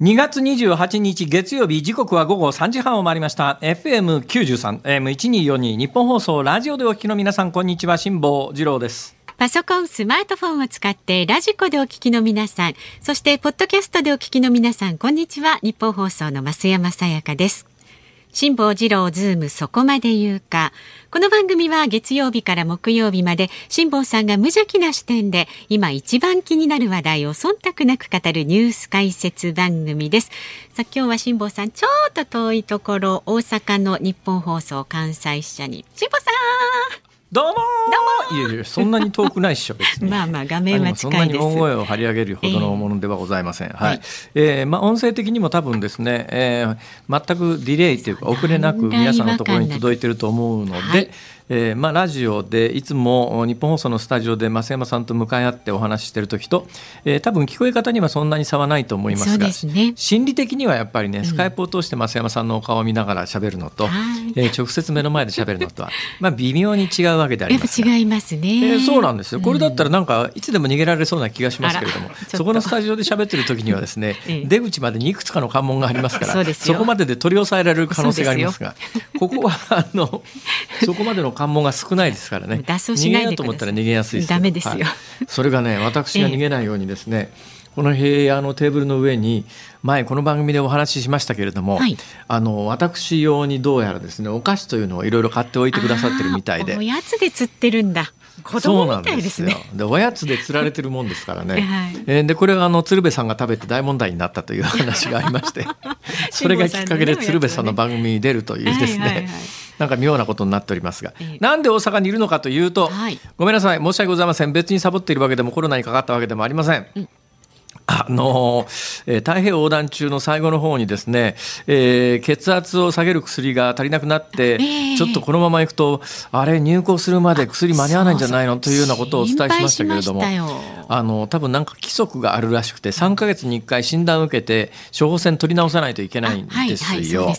2月28日月曜日時刻は午後3時半を回りました FM93 M1242 日本放送ラジオでお聞きの皆さんこんにちは辛坊治郎ですパソコン、スマートフォンを使ってラジコでお聞きの皆さん、そしてポッドキャストでお聞きの皆さん、こんにちは。ニッポン放送の増山さやかです。辛坊治郎ズームそこまで言うか。この番組は月曜日から木曜日まで辛坊さんが無邪気な視点で今一番気になる話題を忖度なく語るニュース解説番組です。さあ今日は辛坊さんちょっと遠いところ大阪の日本放送関西支社に辛坊さんどうもどうもいやいやそんなに遠くないっしょ別に。まあまあ画面は近いです。そんなに大声を張り上げるほどのものではございません、えー、はい、えー、まあ音声的にも多分ですね、えー、全くディレイというか遅れなく皆さんのところに届いてると思うので、はいえーまあ、ラジオでいつも日本放送のスタジオで増山さんと向かい合ってお話ししている時と、えー、多分聞こえ方にはそんなに差はないと思いますが、ね、心理的にはやっぱりね、スカイプを通して増山さんのお顔を見ながら喋るのと、えー、直接目の前で喋るのとは、まあ、微妙に違うわけであります違いますね、えー、そうなんですよ。これだったらなんかいつでも逃げられそうな気がしますけれども そこのスタジオで喋ってる時にはですね、出口までにいくつかの関門がありますからそこまでで取り押さえられる可能性がありますがここはあのそこまでの関門が少ないですですからね。脱走しないでと思ったら逃げやすいダメですよ、はい、それがね 私が逃げないようにですね、えこの部屋のテーブルの上に前この番組でお話ししましたけれども、はい、あの私用にどうやらですねお菓子というのをいろいろ買っておいてくださってるみたいで。おやつで釣ってるんだ子供みたいですね。でおやつで釣られてるもんですからね、はい、えー、でこれがあの鶴瓶さんが食べて大問題になったという話がありまして それがきっかけで鶴瓶さんの番組に出るというですね、はいはいはい。なんか妙なことになっておりますが、え。なんで大阪にいるのかというと、はい、ごめんなさい。申し訳ございません。別にサボっているわけでもコロナにかかったわけでもありません、うんあのえー、太平洋横断中の最後の方にですね、えー、血圧を下げる薬が足りなくなって、えー、ちょっとこのままいくとあれ入校するまで薬間に合わないんじゃないの？というようなことをお伝えしましたけれどもあの多分なんか規則があるらしくて3か月に1回診断を受けて処方箋取り直さないといけないんですよ。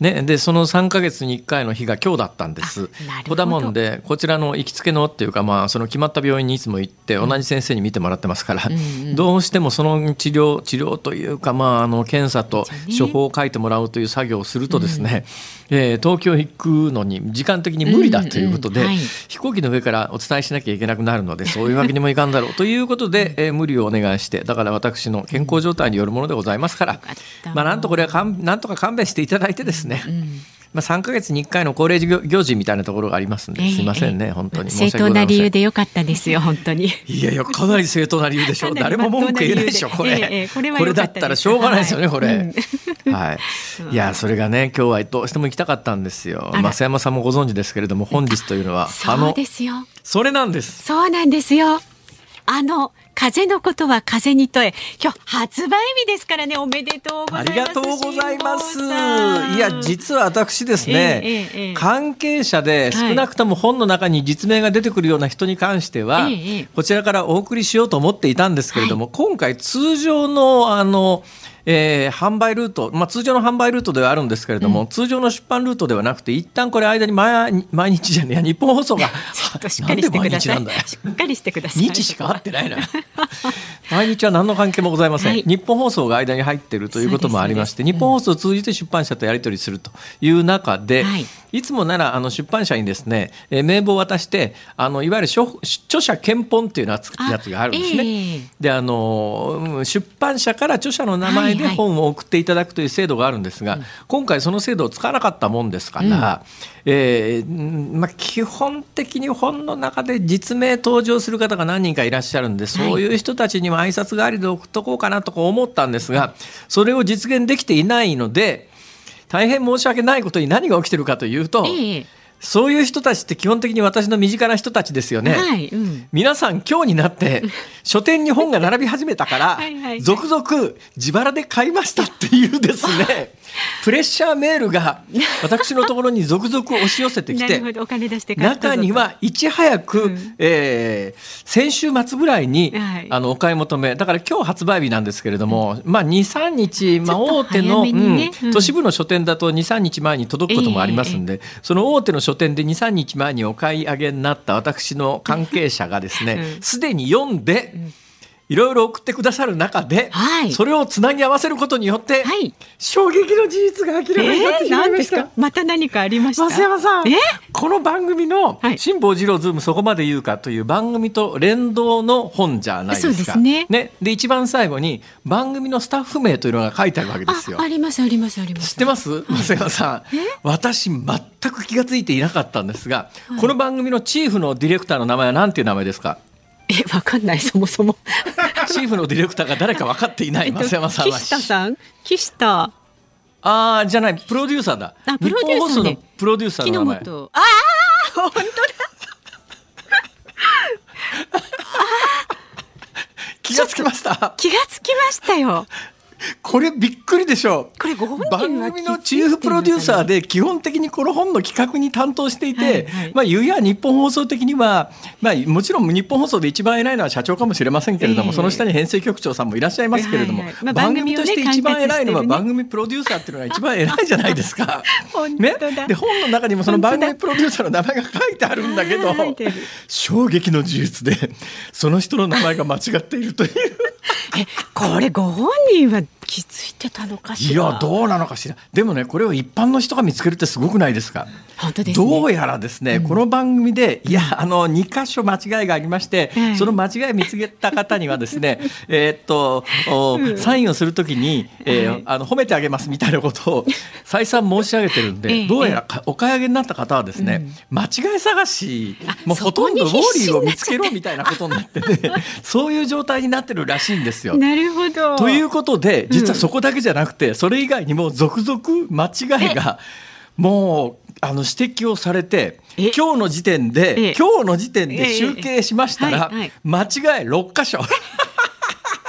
ね、でその3か月に1回の日が今日だったんです。ほだもんでこちらの行きつけのっていうか、まあ、その決まった病院にいつも行って同じ先生に見てもらってますから、うんうん、どうしてもそのの治療治療というか、まあ、あの検査と処方を書いてもらうという作業をするとですね、うん、えー、東京行くのに時間的に無理だということで、飛行機の上からお伝えしなきゃいけなくなるのでそういうわけにもいかんだろうということで、えー、無理をお願いしてだから私の健康状態によるものでございますから、まあ、なんとこれはかんなんとか勘弁していただいてですね、うんまあ、3か月に1回の恒例行事みたいなところがありますんで、すみませんね、本当に正当な理由でよかったですよ、本当に。いやいや、かなり正当な理由でしょう。誰も文句言えないでしょ、これ。えー、これこれだったらしょうがないですよね、これ。はい。いや、それがね、今日はどうしても行きたかったんですよ。増山さんもご存知ですけれども、本日というのは、あの、ですよ。それなんです。そうなんですよ。あの風のことは風に問え。今日発売日ですからね。おめでとうございますありがとうございます。いや実は私ですね、えーえー、関係者で少なくとも本の中に実名が出てくるような人に関しては、はい、こちらからお送りしようと思っていたんですけれども、はい、今回通常のあのえー、販売ルート、まあ、通常の販売ルートではあるんですけれども、うん、通常の出版ルートではなくて一旦これ間に毎毎日じゃねえ日本放送が しっかりしてください。しっかりしてください。日しか合ってないな。毎日は何の関係もございません、はい、日本放送が間に入っているということもありまして、日本放送を通じて出版社とやり取りするという中で、はい、いつもならあの出版社にですね、えー、名簿を渡してあのいわゆる著者検本っていうやつやつがあるんですね。えー、であの出版社から著者の名前で本を送っていただくという制度があるんですが、はいはい、今回その制度を使わなかったもんですから、うん、えー、まあ、基本的に本の中で実名登場する方が何人かいらっしゃるんでそういう人たちには挨拶代わりで送っとこうかなと思ったんですがそれを実現できていないので大変申し訳ないことに何が起きてるかというと。ええそういう人たちって基本的に私の身近な人たちですよね。はいうん、皆さん今日になって 書店に本が並び始めたから 続々自腹で買いましたっていうですね プレッシャーメールが私のところに続々押し寄せてきて中にはいち早く、うん、えー、先週末ぐらいに、はい、あのお買い求めだから今日発売日なんですけれども、うん、まあ23日、まあ、大手の、ねうん、都市部の書店だと23日前に届くこともありますんで、えー、その大手の書店で23日前にお買い上げになった私の関係者がですねすで、に読んで、いろいろ送ってくださる中で、はい、それをつなぎ合わせることによって、はい、衝撃の事実が明らかになってしまいました、えー、また何かありました？増山さん、え？ー、この番組の「辛坊治郎ズームそこまで言うか」という番組と連動の本じゃないですか。ね。ね。で一番最後に番組のスタッフ名というのが書いてあるわけですよ。ありますありますあります。知ってます？増山さん。私全く気が付いていなかったんですが、はい、この番組のチーフのディレクターの名前は何ていう名前ですか？え、わかんない、そもそも。チーフのディレクターが誰か分かっていない、増山さんは。岸田さん？岸田。ああ、じゃない、プロデューサーだ。あ、プロデューサー、ね、プロデューサーの名前。ああ、本当だ。気がつきました。気がつきましたよ。これびっくりでしょ。う。これご本番組のチーフプロデューサーで基本的にこの本の企画に担当していて、はいはい、まあゆや日本放送的にはまあもちろん日本放送で一番偉いのは社長かもしれませんけれども、えー、その下に編成局長さんもいらっしゃいますけれども、はいはい。まあ、番組として一番偉いのは番組プロデューサーっていうのが一番偉いじゃないですか。ね、で本の中にもその番組プロデューサーの名前が書いてあるんだけど衝撃の事実でその人の名前が間違っているという。えこれご本人は気づいてたのかしら。いやどうなのかしら。でもねこれを一般の人が見つけるってすごくないですか？本当です、ね、どうやらですね、うん、この番組でいやあの2箇所間違いがありまして、うん、その間違い見つけた方にはですね えっと、うん、サインをするときに、えー、あの褒めてあげますみたいなことを 再三申し上げてるんで、どうやらお買い上げになった方はですね、間違い探しもうほとんどウォーリーを見つけろみたいなことになってて そういう状態になってるらしいんですよ。なるほど。ということで実はそこだけじゃなくて、それ以外にも続々間違いがもうあの指摘をされて今日の時点で今日の時点で集計しましたら間違い6箇所。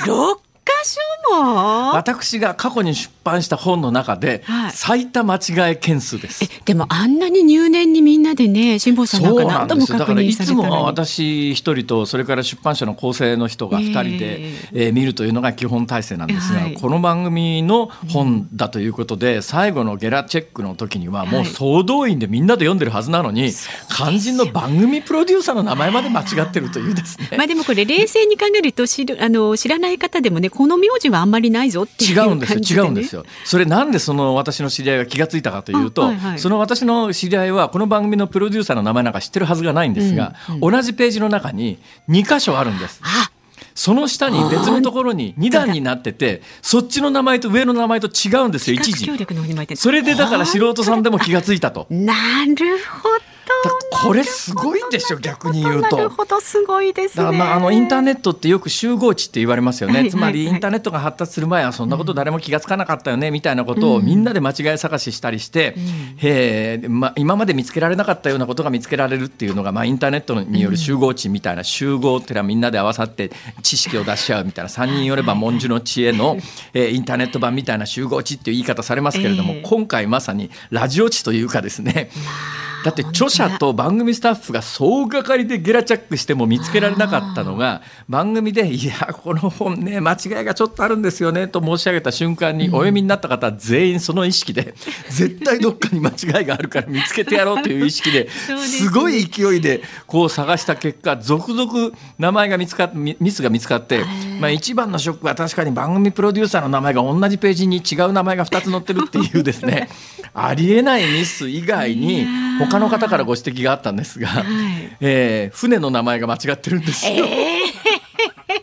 6所も。私が過去に出版した本の中で最多間違い件数です、はい、でもあんなに入念にみんなでね辛坊さんなんか何度も確認されたいつも私一人とそれから出版社の構成の人が二人で、えー、えー、見るというのが基本体制なんですが、はい、この番組の本だということで、最後のゲラチェックの時にはもう総動員でみんなで読んでるはずなのに、はい、肝心の番組プロデューサーの名前まで間違ってるというですね。まあでもこれ冷静に考えると知るあの知らない方でもねこの名字はあんまりないぞっていう、ね、違うんですよ。違うんですよ。それなんでその私の知り合いが気が付いたかというと、はいはい、その私の知り合いはこの番組のプロデューサーの名前なんか知ってるはずがないんですが、うんうん、同じページの中に2箇所あるんです。その下に別のところに2段になっててそっちの名前と上の名前と違うんですよ一時。それでだから素人さんでも気が付いたと。なるほどこれすごいでしょ逆に言うと。なるほどすごいですね。まああのインターネットってよく集合値って言われますよね。はいはいはい、つまりインターネットが発達する前はそんなこと誰も気が付かなかったよねみたいなことをみんなで間違い探ししたりして、うん、えまあ今まで見つけられなかったようなことが見つけられるっていうのがまあインターネットによる集合値みたいな集合っていうのはみんなで合わさって知識を出し合うみたいな3人よれば文殊の知恵の、えー、インターネット版みたいな集合値っていう言い方されますけれども、今回まさにラジオ値というかですね。だって著者と番組スタッフが総がかりでゲラチャックしても見つけられなかったのが番組で「いやこの本ね間違いがちょっとあるんですよね」と申し上げた瞬間にお読みになった方は全員その意識で 絶対どっかに間違いがあるから見つけてやろうという意識で すごい勢いでこう探した結果続々名前が見つかっミスが見つかって、まあ、一番のショックは確かに番組プロデューサーの名前が同じページに違う名前が2つ載ってるっていうですね ありえないミス以外に他の方からご指摘があったんですが、はい、えー、船の名前が間違ってるんですよ。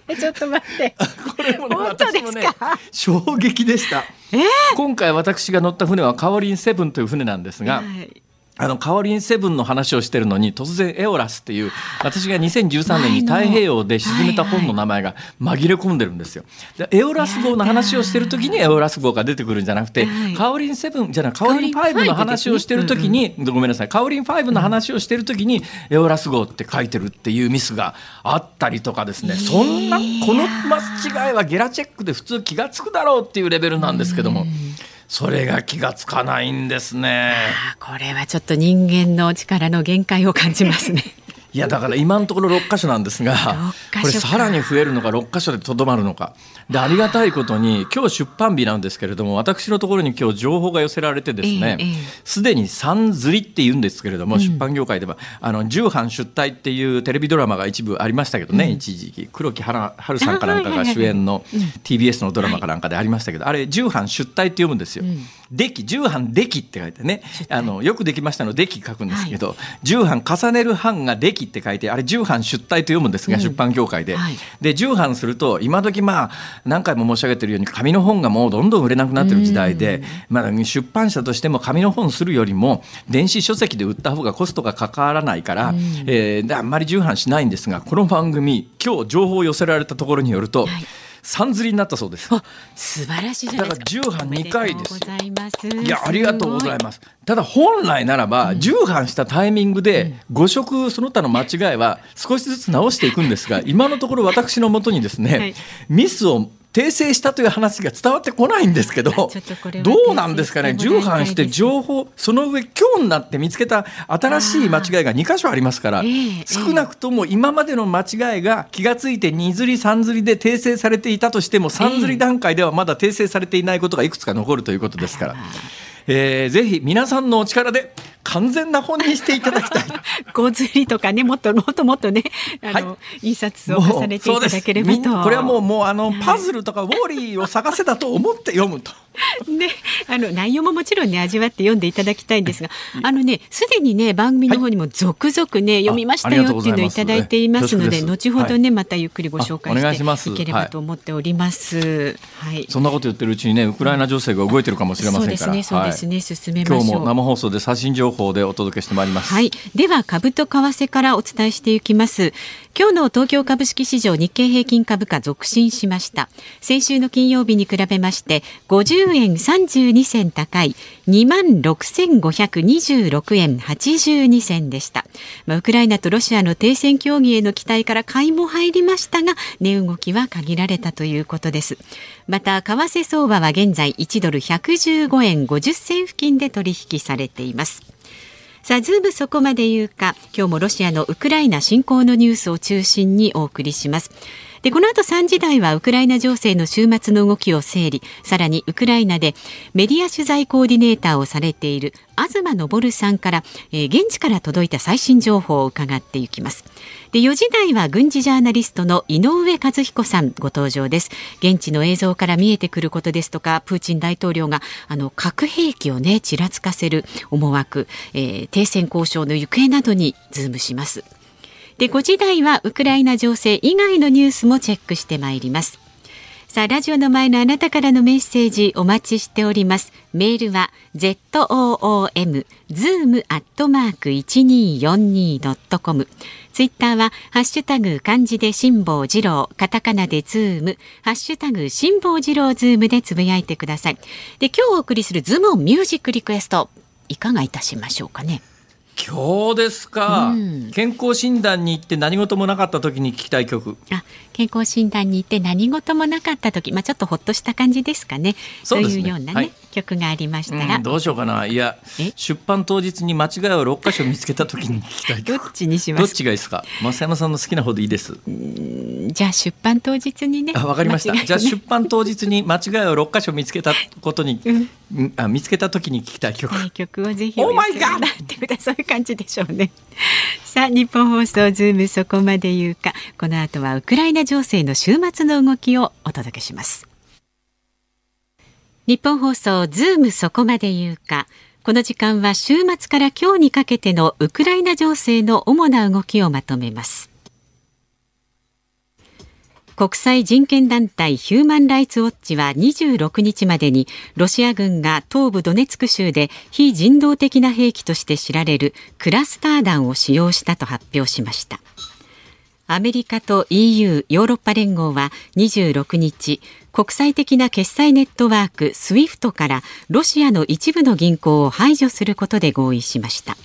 えー、ちょっと待って。これもね、私もね、衝撃でした。えー、今回私が乗った船はカオリンセブンという船なんですが。はいあのカオリンセブンの話をしてるのに突然エオラスっていう私が2013年に太平洋で沈めた本の名前が紛れ込んでるんですよ。でエオラス号の話をしてる時にエオラス号が出てくるんじゃなくてカオリンセブンじゃないカオリンファイブの話をしてる時にごめんなさいカオリンファイブの話をしてる時にエオラス号って書いてるっていうミスがあったりとかですね。そんなこの間違いはゲラチェックで普通気が付くだろうっていうレベルなんですけども。それが気がつかないんですね。これはちょっと人間の力の限界を感じますね。いやだから今のところ6箇所なんですがこれさらに増えるのか6箇所でとどまるのか。でありがたいことに今日出版日なんですけれども私のところに今日情報が寄せられてですねすで、ええ、に三釣りって言うんですけれども、うん、出版業界ではあの重版出退っていうテレビドラマが一部ありましたけどね、うん、一時期黒木華さんかなんかが主演の TBS のドラマかなんかでありましたけど、はい、あれ重版出退って読むんですよ。うんでき重版できって書いてね。あのよくできましたのでき書くんですけど、はい、重版重ねる版ができって書いてあれ重版出退と読むんですが、うん、出版業界で、はい、で重版すると今時まあ何回も申し上げてるように紙の本がもうどんどん売れなくなってる時代で、まあ、出版社としても紙の本するよりも電子書籍で売った方がコストがかからないから、えー、であんまり重版しないんですがこの番組今日情報を寄せられたところによると、はい三釣りになったそうです。素晴らしいだから重版二回です。いやありがとうございます。ただ本来ならば重版したタイミングで誤植その他の間違いは少しずつ直していくんですが、今のところ私のもとにですね、はい、ミスを訂正したという話が伝わってこないんですけど どうなんですかね？重版して情報その上今日になって見つけた新しい間違いが2箇所ありますから、少なくとも今までの間違いが気が付いて2釣り3釣りで訂正されていたとしても3釣り段階ではまだ訂正されていないことがいくつか残るということですから。えー、ぜひ皆さんのお力で完全な本にしていただきたい。小釣りとかね、もっともっともっとね、あの、はい、印刷を重ねていただければと。これはもう、もう、あの、パズルとかウォーリーを探せだと思って読むと。ね、あの内容ももちろんね味わって読んでいただきたいんですが、あのねすでにね番組の方にも続々ね、はい、読みましたよっていうのをいただいていますので、後ほどね、またゆっくりご紹介していければと思っております。はい、そんなこと言ってるうちにねウクライナ情勢が動いてるかもしれませんから、そうですねそうですね、進め今日も生放送で最新情報でお届けしてまいります。はい、では株と為替からお伝えしていきます。今日の東京株式市場日経平均株価続伸しました。先週の金曜日に比べまして50円32銭高い。2万6526円82銭でした、まあ、ウクライナとロシアの停戦協議への期待から買いも入りましたが値動きは限られたということです。また為替相場は現在1ドル115円50銭付近で取引されています。さあズームそこまで言うか。今日もロシアのウクライナ侵攻のニュースを中心にお送りします。でこの後3時台はウクライナ情勢の週末の動きを整理。さらにウクライナでメディア取材コーディネーターをされている東昇さんから、えー、現地から届いた最新情報を伺っていきます。で4時台は軍事ジャーナリストの井上和彦さんご登場です。現地の映像から見えてくることですとかプーチン大統領があの核兵器をね、ちらつかせる思惑、えー、停戦交渉の行方などにズームします。で5時台はウクライナ情勢以外のニュースもチェックしてまいります。さあラジオの前のあなたからのメッセージお待ちしております。メールは z o o m zoom アットマーク一二四二ドットコム。ツイッターはハッシュタグ漢字で辛坊治郎カタカナでズーム。ハッシュタグ辛坊治郎ズームでつぶやいてください。で今日お送りするズームミュージックリクエスト。いかがいたしましょうかね。今日ですか、うん、健康診断に行って何事もなかった時に聞きたい曲。あ健康診断に行って何事もなかった時まあちょっとほっとした感じですかね。そういうようなね、はい、曲がありましたら、うん、どうしようかな。いや出版当日に間違いを六箇所見つけた時に聞きたい。どっちにします？どっちがいいですか？増山さんの好きな方でいいです。じゃあ出版当日にね。あわかりました、ね、じゃあ出版当日に間違いを六箇所見つけたことに、うん、あ見つけた時に聞きたい曲。曲をぜひお寄せになってください感じでしょうね。さあニッポン放送ズームそこまで言うか。この後はウクライナ情勢の週末の動きをお届けしますニッポン放送ズームそこまで言うか。この時間は週末から今日にかけてのウクライナ情勢の主な動きをまとめます。国際人権団体ヒューマン・ライツ・ウォッチは26日までにロシア軍が東部ドネツク州で非人道的な兵器として知られるクラスター弾を使用したと発表しました。アメリカと EU= ヨーロッパ連合は26日国際的な決済ネットワーク SWIFT からロシアの一部の銀行を排除することで合意しました。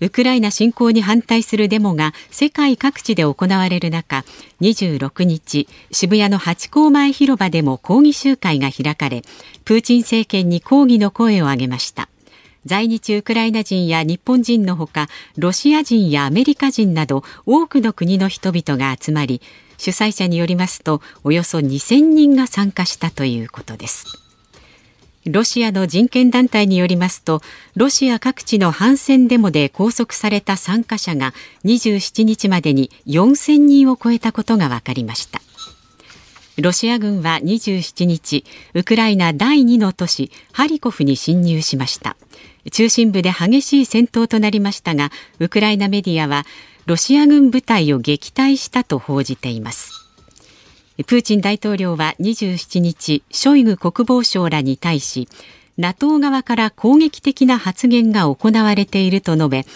ウクライナ侵攻に反対するデモが世界各地で行われる中26日渋谷のハチ公前広場でも抗議集会が開かれプーチン政権に抗議の声を上げました。在日ウクライナ人や日本人のほかロシア人やアメリカ人など多くの国の人々が集まり主催者によりますとおよそ2000人が参加したということです。ロシアの人権団体によりますとロシア各地の反戦デモで拘束された参加者が27日までに4000人を超えたことが分かりました。ロシア軍は27日ウクライナ第2の都市ハリコフに侵入しました。中心部で激しい戦闘となりましたがウクライナメディアはロシア軍部隊を撃退したと報じています。プーチン大統領は27日ショイグ国防相らに対し NATO 側から攻撃的な発言が行われていると述べ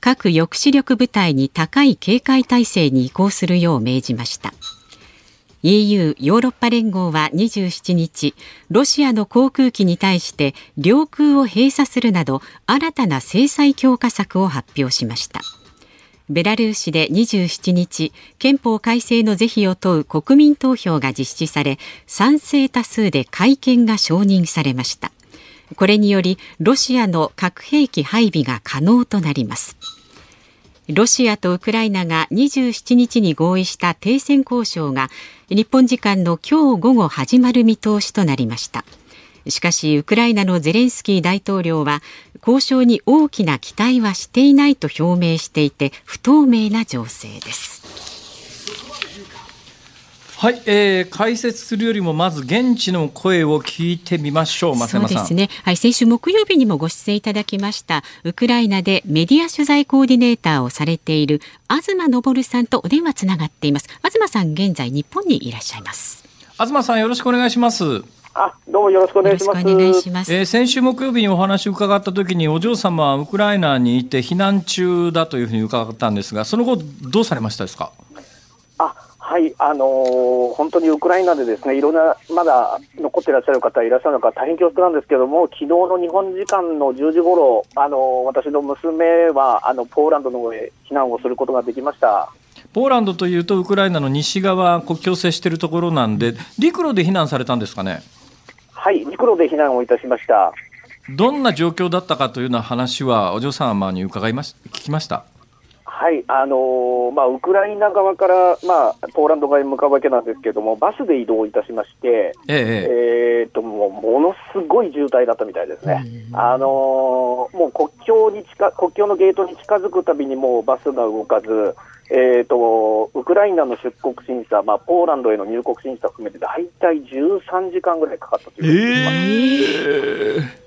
核抑止力部隊に高い警戒態勢に移行するよう命じました。EU= ヨーロッパ連合は27日ロシアの航空機に対して領空を閉鎖するなど新たな制裁強化策を発表しました。ベラルーシで27日憲法改正の是非を問う国民投票が実施され賛成多数で改憲が承認されました。これによりロシアの核兵器配備が可能となります。ロシアとウクライナが27日に合意した停戦交渉が日本時間の今日午後始まる見通しとなりました。しかしウクライナのゼレンスキー大統領は交渉に大きな期待はしていないと表明していて不透明な情勢です。はい、えー、解説するよりもまず現地の声を聞いてみましょう。そうですね。はい、先週木曜日にもご出演いただきましたウクライナでメディア取材コーディネーターをされている東昇さんとお電話つながっています。東さん現在日本にいらっしゃいます。東さんよろしくお願いします。あ、どうもよろしくお願いします。お願いします。えー、先週木曜日にお話を伺ったときに、お嬢様はウクライナにいて避難中だというふうに伺ったんですが、その後どうされましたですか？あ、はい、あのー、本当にウクライナでですね、いろんな、まだ残っていらっしゃる方いらっしゃるのか大変恐縮なんですけども、昨日の日本時間の10時ごろ、あのー、私の娘は、あの、ポーランドの方へ避難をすることができました。ポーランドというと、ウクライナの西側、国境を接しているところなんで、陸路で避難されたんですかね？はい、陸路で避難をいたしました。どんな状況だったかというような話は、お嬢様に伺いまし聞きました。はい、あのー、まあ、ウクライナ側から、まあ、ポーランド側に向かうわけなんですけれども、バスで移動いたしまして、えええー、ともうものすごい渋滞だったみたいですね、あのー、もう国境に近国境のゲートに近づくたびにもうバスが動かず、えーと、ウクライナの出国審査、まあ、ポーランドへの入国審査含めて、大体13時間ぐらいかかったという、えー、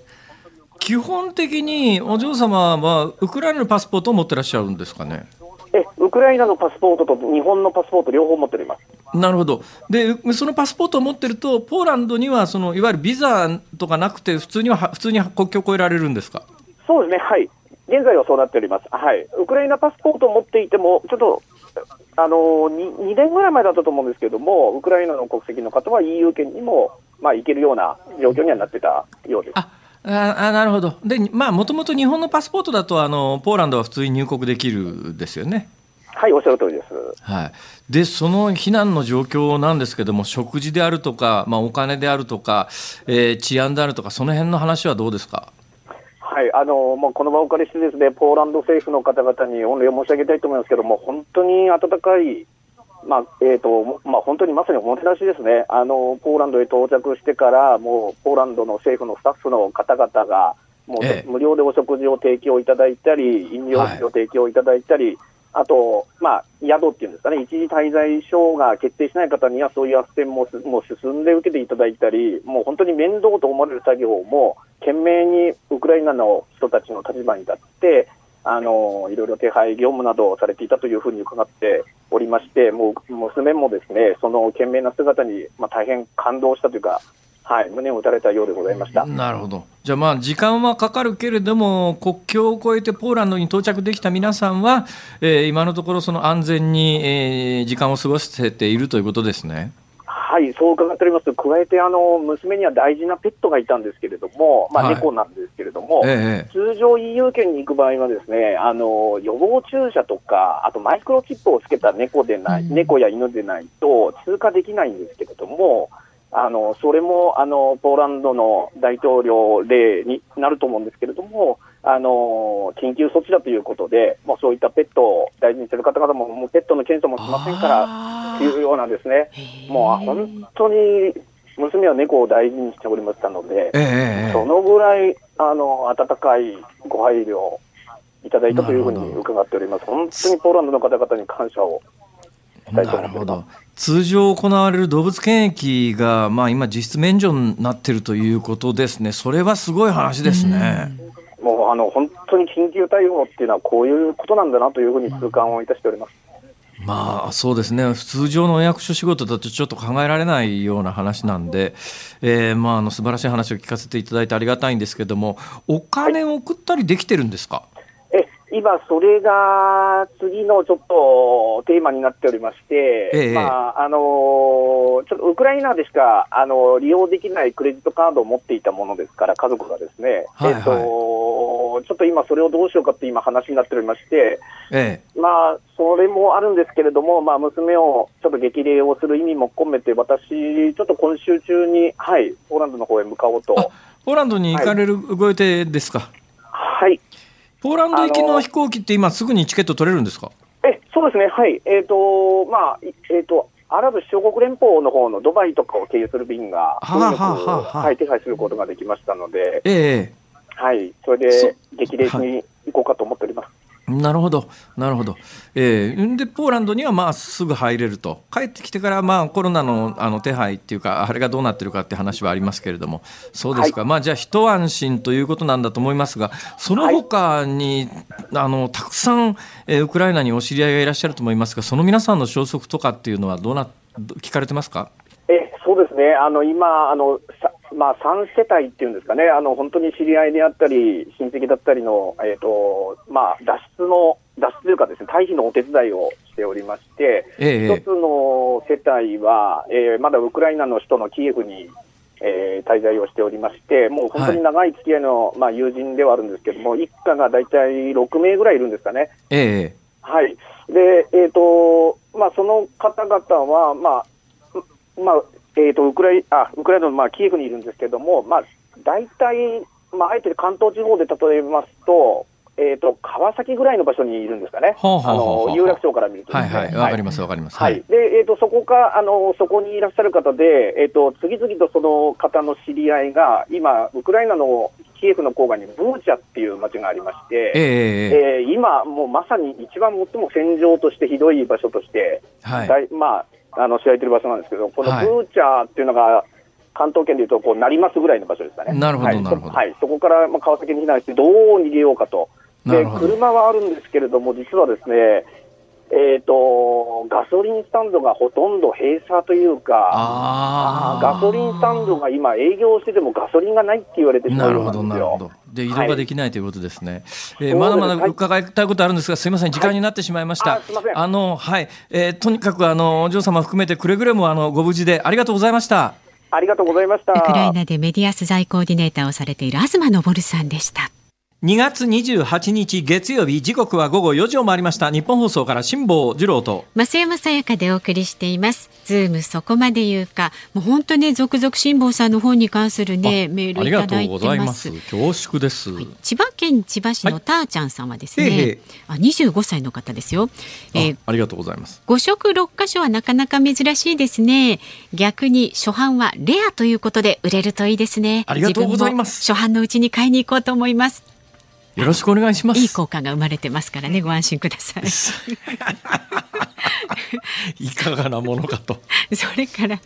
基本的にお嬢様はウクライナのパスポートを持ってらっしゃるんですかね？えウクライナのパスポートと日本のパスポート両方持っております。なるほど。でそのパスポートを持ってるとポーランドにはそのいわゆるビザとかなくて普通には普通に国境を越えられるんですか？そうですね。はい。現在はそうなっております、はい、ウクライナパスポートを持っていてもちょっとあの 2, 2年ぐらい前だったと思うんですけどもウクライナの国籍の方は EU 圏にも、まあ、行けるような状況にはなってたようです。ああなるほど、でまあもともと日本のパスポートだとあの、ポーランドは普通に入国できるですよね。はい、おっしゃる通りです。はい、で、その避難の状況なんですけども、食事であるとか、まあ、お金であるとか、えー、治安であるとか、その辺の話はどうですか？はい、あのまあ、この場をお借りしてですね、ポーランド政府の方々に御礼を申し上げたいと思いますけども、本当に温かいまあえーとまあ、本当にまさにおもてなしですね。あの、ポーランドへ到着してから、もうポーランドの政府のスタッフの方々が、もう、ええ、無料でお食事を提供いただいたり、飲料水を提供いただいたり、はい、あと、まあ、宿っていうんですかね、一時滞在証が決定しない方には、そういう斡旋ももう進んで受けていただいたり、もう本当に面倒と思われる作業も、懸命にウクライナの人たちの立場に立って、あのいろいろ手配業務などをされていたというふうに伺っておりまして、もう娘もですねその懸命な姿に、まあ、大変感動したというか、はい、胸を打たれたようでございましたなるほど、じゃあ、まあ時間はかかるけれども、国境を越えてポーランドに到着できた皆さんは、えー、今のところ、その安全に、えー、時間を過ごせているということですね。はい、そう伺っております。加えて、あの、娘には大事なペットがいたんですけれども、まあ、猫なんですども、はいええ、通常 EU 圏に行く場合はですね、あの、予防注射とか、あとマイクロチップをつけた猫でない、うん、猫や犬でないと通過できないんですけれども、あの、それも、あの、ポーランドの大統領令になると思うんですけれども、あの緊急措置だということで、もうそういったペットを大事にしてる方々も、もうペットの検査もしませんからというようなんですね、もう本当に娘は猫を大事にしておりましたので、えー、そのぐらいあの温かいご配慮をいただいたというふうに伺っております。本当にポーランドの方々に感謝をなるほど通常行われる動物検疫が、まあ、今、実質免除になっているということですね、それはすごい話ですね。うもうあの本当に緊急対応っていうのは、こういうことなんだなというふうに痛感をいたしております。まあそうですね。通常のお役所仕事だとちょっと考えられないような話なんで、えー、まああの素晴らしい話を聞かせていただいてありがたいんですけどもお金を送ったりできてるんですか、今、それが次のちょっとテーマになっておりまして、ええ、まああのちょっとウクライナでしかあの利用できないクレジットカードを持っていたものですから、家族がですね、はいはい、えっと、ちょっと今、それをどうしようかって今、話になっておりまして、ええ、まあ、それもあるんですけれども、まあ、娘をちょっと激励をする意味も込めて、私、ちょっと今週中に、はい、ポーランドの方へ向かおうと。ポーランドに行かれるご予定ですか？はい、ポーランド行きの飛行機って今すぐにチケット取れるんですか？えそうですね、はい。えっ、ー、と、まあ、えっ、ー、と、アラブ首長国連邦の方のドバイとかを経由する便が、はい、手配することができましたので、ええはい、それで激励しに行こうかと思っております。なるほど、なるほど。えー、で、ポーランドにはまあすぐ入れると、帰ってきてからまあコロナのあの手配っていうか、あれがどうなってるかって話はありますけれども、そうですか、はい、まあじゃあ、一安心ということなんだと思いますが、その他に、はい、あのたくさん、えー、ウクライナにお知り合いがいらっしゃると思いますが、その皆さんの消息とかっていうのはどうな、聞かれてますか？えそうですね、あの今あのまあ、3世帯っていうんですかね、あの本当に知り合いであったり、親戚だったりの、えーとまあ、脱出の、脱出というかですね、退避のお手伝いをしておりまして、ええ、一つの世帯は、えー、まだウクライナの首都のキエフに、えー、滞在をしておりまして、もう本当に長い付き合いの、はい、まあ、友人ではあるんですけども、一家が大体6名ぐらいいるんですかね。ええ、はい。で、えっ、ー、と、まあ、その方々は、まあ、まあ、えーと、ウクライあウクライナの、まあ、キエフにいるんですけれども、まあ、大体、まあ、あえて関東地方で例えますと、えーと、川崎ぐらいの場所にいるんですかね、あの有楽町から見ると、ね、はいはい、わかります、わかります。はい、でえーと、そこかあの、そこにいらっしゃる方で、えーと、次々とその方の知り合いが、今、ウクライナのキエフの郊外にブーチャっていう町がありまして、えー、えー、今、もうまさに一番最も戦場としてひどい場所として、はい、まあ、あの知られてる場所なんですけど、このブーチャーっていうのが、関東圏でいうとこうなりますぐらいの場所ですかね。なるほど、はい、なるほど。はい、そこからまあ川崎に避難して、どう逃げようかと。で、車はあるんですけれども、実はですね、えーと、ガソリンスタンドがほとんど閉鎖というか、ガソリンスタンドが今、営業しててもガソリンがないって言われてしまうんですよ。なるほどで移動ができないということですね、はい、えー、まだまだ伺いたいことあるんですが、すみません、時間になってしまいました。はい、ああのはい、えー、とにかくあのお嬢様含めてくれぐれもあのご無事でありがとうございました。ありがとうございました。ウクライナでメディア取材コーディネーターをされている東昇さんでした。2月28日月曜日時刻は午後4時を回りました。日本放送から辛坊治郎と。増山さやかでお送りしています。ズームそこまで言うか。もう本当ね続々辛坊さんの本に関するねメールいただいてます。恐縮です、はい、千葉県千葉市のたーちゃんさんはですね、はい、あ25歳の方ですよ、えー、ありがとうございます。5色6箇所はなかなか珍しいですね。逆に初版はレアということで売れるといいですね。ありがとうございます。初版のうちに買いに行こうと思いますよろしくお願いします。いい効果が生まれてますからね、ご安心ください。いかがなものかと。それから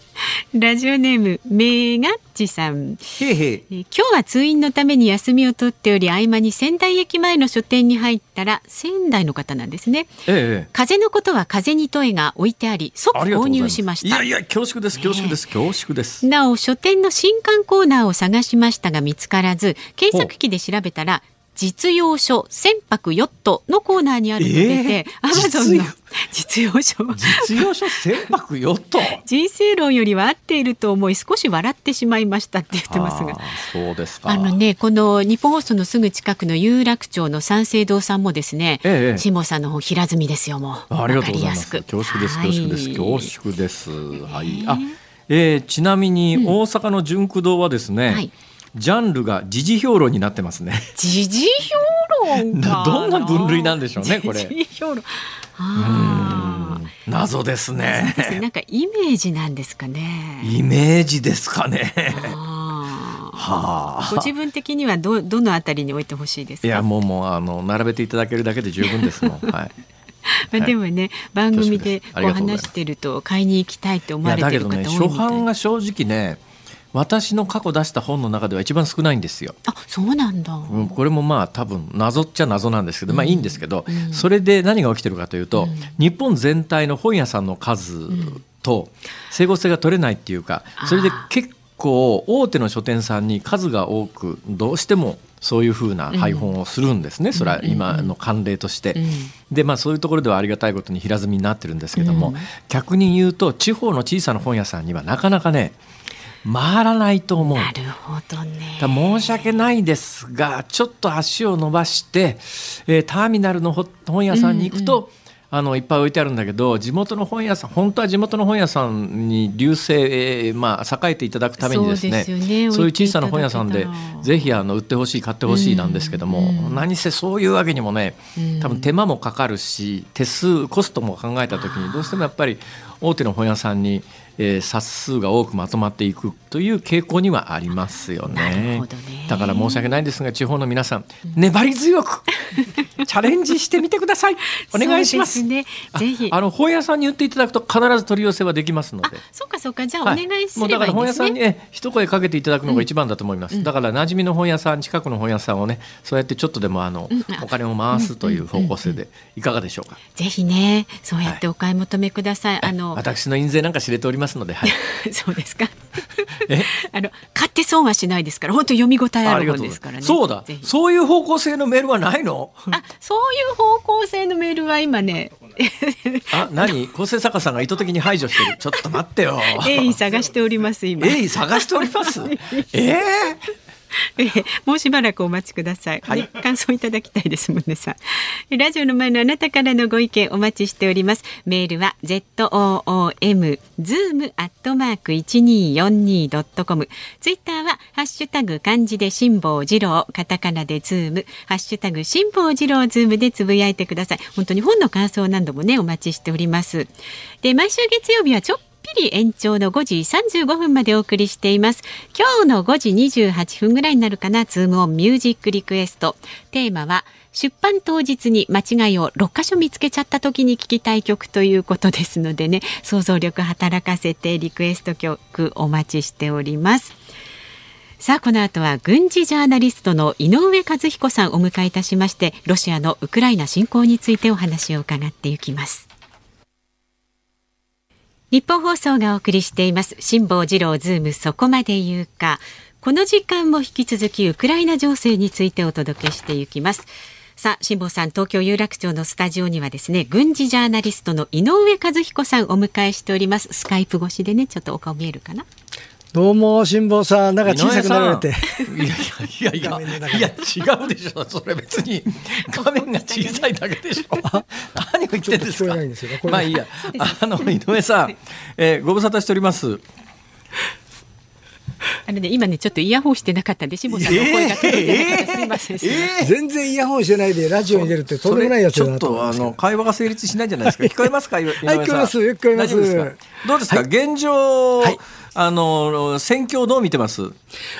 ラジオネームメガッチさん。へへ今日は通院のために休みを取っており合間に仙台駅前の書店に入ったら仙台の方なんですね、ええ、風のことは風に問いが置いてあり即購入しました。いやいや恐縮です恐縮です、恐縮です。なお書店の新刊コーナーを探しましたが見つからず検索機で調べたら実用書船舶ヨットのコーナーにあるので、アマゾンの実用？書。実用書船舶ヨット？人生論よりは合っていると思い少し笑ってしまいましたって言ってますが。そうですあのねこの日本放送のすぐ近くの有楽町の三省堂さんもですね、ええ、下さんの方平積みですよもう。ありがとうございます。恐縮です恐縮です、はい、恐縮ですはい。あ、えー、ちなみに大阪の純駆堂はですね、はいジャンルが時事評論になってますね。時事評論 どんな分類なんでしょうねこれ。時事評論。謎ですね。なんかイメージなんですかね。イメージですかね。はあ、ご自分的にはどどのあたりに置いてほしいですいやもうもうあの並べていただけるだけで十分ですもん。はい。まあでもね、はい、番組でこう話してると買いに行きたいと思われてる方多いみたい。いね、初版が正直ね。私の過去出した本の中では一番少ないんですよ。あそうなんだ、うん、これもまあ多分謎っちゃ謎なんですけど、まあいいんですけど、うん、それで何が起きてるかというと、うん、日本全体の本屋さんの数と整合性が取れないっていうかそれで結構大手の書店さんに数が多くどうしてもそういうふうな配本をするんですね、うん、それは。今の慣例として。うん、でまあそういうところではありがたいことに平積みになってるんですけども、うん、逆に言うと地方の小さな本屋さんにはなかなかね回らないと思う。なるほどね。申し訳ないですが、ちょっと足を伸ばして、えー、ターミナルの本屋さんに行くと、うんうんあのいっぱい置いてあるんだけど地元の本屋さん本当は地元の本屋さんに流星、えー、まあ、栄えていただくためにですねそう、ね、そういう小さな本屋さんでぜひあの売ってほしい買ってほしいなんですけども、うん、何せそういうわけにもね多分手間もかかるし手数コストも考えた時にどうしてもやっぱり大手の本屋さんにえー、冊数が多くまとまっていくという傾向にはありますよね。ねだから申し訳ないんですが地方の皆さん、粘り強く チャレンジしてみてください。お願いします。ね、ぜひあの本屋さんに言っていただくと必ず取り寄せはできますので。そうかそうかじゃあお願いすればいいですね。もうだから本屋さんに、ね、一声かけていただくのが一番だと思います。うん、だから馴染みの本屋さん近くの本屋さんをねそうやってちょっとでもあの、うん、お金を回すという方向性でいかがでしょうか？ぜひねそうやってお買い求めください。はい、あの私の印税なんか知れておりますので。はい そうですか。あの買って損はしないですから本当読み応えある本ですからね。そうだ。そういう方向性のメールはないの？あ、そういう方向性のメールは今ね。あ、何？構成作家さんが意図的に排除してる。ちょっと待ってよ。鋭意探しております今。鋭意探しております？ええー？えー、もうしばらくお待ちください、はい、感想いただきたいですもんねさラジオの前のあなたからのご意見お待ちしております。メールは z o o m zoom アットマーク一二四二ドットコム。ツイッターはハッシュタグ漢字で辛坊治郎。カタカナでズーム。ハッシュタグ辛坊治郎ズームでつぶやいてください。本当に本の感想などもねお待ちしております。で毎週月曜日はちょっぴり延長の5時35分までお送りしています。今日の5時28分ぐらいになるかな。ズームオンミュージックリクエスト。テーマは出版当日に間違いを6箇所見つけちゃった時に聴きたい曲ということですのでね。想像力働かせてリクエスト曲お待ちしております。さあこの後は軍事ジャーナリストの井上和彦さんをお迎えいたしましてロシアのウクライナ侵攻についてお話を伺っていきます。ニッポン放送がお送りしています。辛坊治郎ズームそこまで言うか。この時間も引き続きウクライナ情勢についてお届けしていきます。さあ辛坊さん東京有楽町のスタジオにはですね軍事ジャーナリストの井上和彦さんお迎えしております。スカイプ越しでねちょっとお顔見えるかな？どうも辛坊さんなんか小さくなられて。いやいやいやいやいや違うでしょそれ別に。画面が小さいだけでしょ。何を言ってんですか。まあいいや。あの井上さん、えー、ご無沙汰しております。あのね今ねちょっとイヤホンしてなかったんで辛坊さんの声が届いてなかった、す。いません、えー、全然イヤホンしてないでラジオに出るってとんでもないやつだなとちょっとあの会話が成立しないじゃないですか？聞こえますか？はい 聞こえます聞こえます。どうですか、はい、現状、はいあの戦況どう見てます？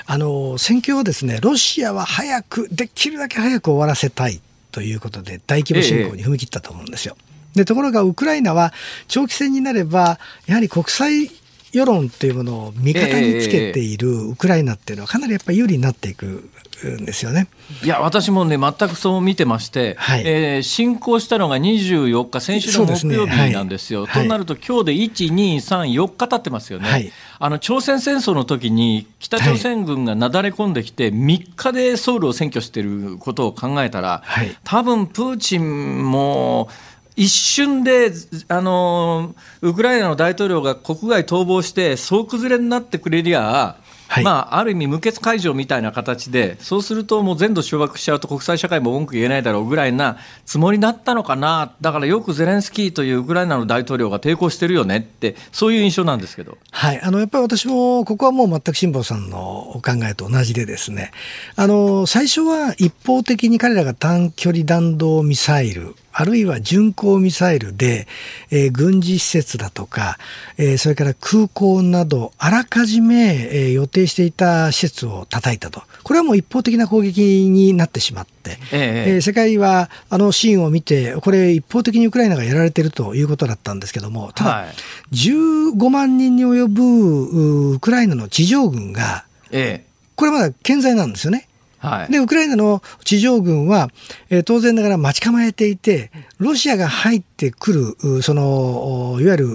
あの戦況はですねロシアは早くできるだけ早く終わらせたいということで大規模侵攻に踏み切ったと思うんですよ。ええ、でところがウクライナは長期戦になればやはり国際世論っていうものを味方につけているウクライナっていうのはかなりやっぱり有利になっていくんですよね。いや私もね全くそう見てまして、はい、えー、進行したのが24日先週の木曜日なんですよ。すねはい、となると今日で1234日経ってますよね。はい、あの朝鮮戦争の時に北朝鮮軍がなだれ込んできて3日でソウルを占拠していることを考えたら、多分プーチンも。一瞬であのウクライナの大統領が国外逃亡して総崩れになってくれりゃはい、まあ、ある意味無血解除みたいな形でそうするともう全土掌握しちゃうと国際社会も文句言えないだろうぐらいなつもりだったのかな。だからよくゼレンスキーというウクライナの大統領が抵抗してるよねってそういう印象なんですけど、はい、あのやっぱり私もここはもう全く辛坊さんのお考えと同じでですね。あの最初は一方的に彼らが短距離弾道ミサイルあるいは巡航ミサイルで、えー、軍事施設だとか、えー、それから空港など、あらかじめ、えー、予定していた施設を叩いたと。これはもう一方的な攻撃になってしまって、ええー、世界はあのシーンを見て、これ一方的にウクライナがやられているということだったんですけども、ただ、はい、15万人に及ぶウクライナの地上軍が、ええ、これまだ健在なんですよね。はい、でウクライナの地上軍は、えー、当然ながら待ち構えていてロシアが入ってくるそのいわゆる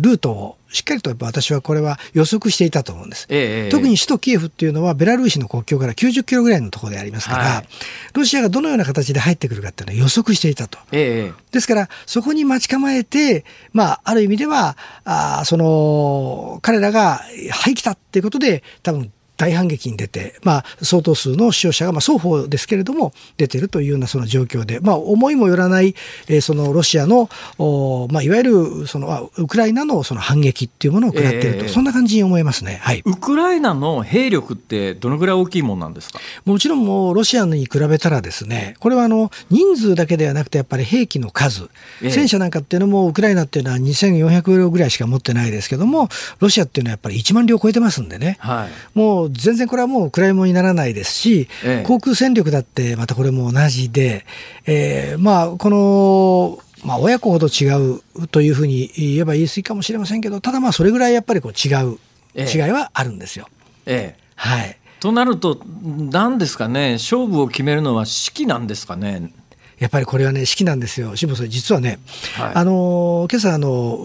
ルートをしっかりとやっぱ私はこれは予測していたと思うんです、え特に首都キエフっていうのはベラルーシの国境から90キロぐらいのところでありますから、はい、ロシアがどのような形で入ってくるかっていうのは予測していたと、え、ですからそこに待ち構えて、まあ、ある意味ではあその彼らが入ってきたっていうことで多分大反撃に出て、まあ、相当数の死傷者が、まあ、双方ですけれども、出ているというようなその状況で、まあ、思いもよらない、えー、そのロシアの、おまあ、いわゆるそのウクライナのその反撃っていうものを食らっていると、えー、そんな感じに思えますね、はい、ウクライナの兵力って、どのぐらい大きいもんなんですか？もちろんもう、ロシアに比べたらですね、これはあの人数だけではなくて、やっぱり兵器の数、えー、戦車なんかっていうのも、ウクライナっていうのは2400両ぐらいしか持ってないですけども、ロシアっていうのはやっぱり1万両超えてますんでね、はい、もう全然これはもうも暗いものにならないですし、ええ、航空戦力だってまたこれも同じで、えー、まあこのまあ、親子ほど違うというふうに言えば言い過ぎかもしれませんけどただまあそれぐらいやっぱりこう違う、違いはあるんですよ。ええはい、となると何ですかね勝負を決めるのは式なんですかね？やっぱりこれはね、式なんですよ。辛坊さん、実はね、はい、あの、今朝、あの、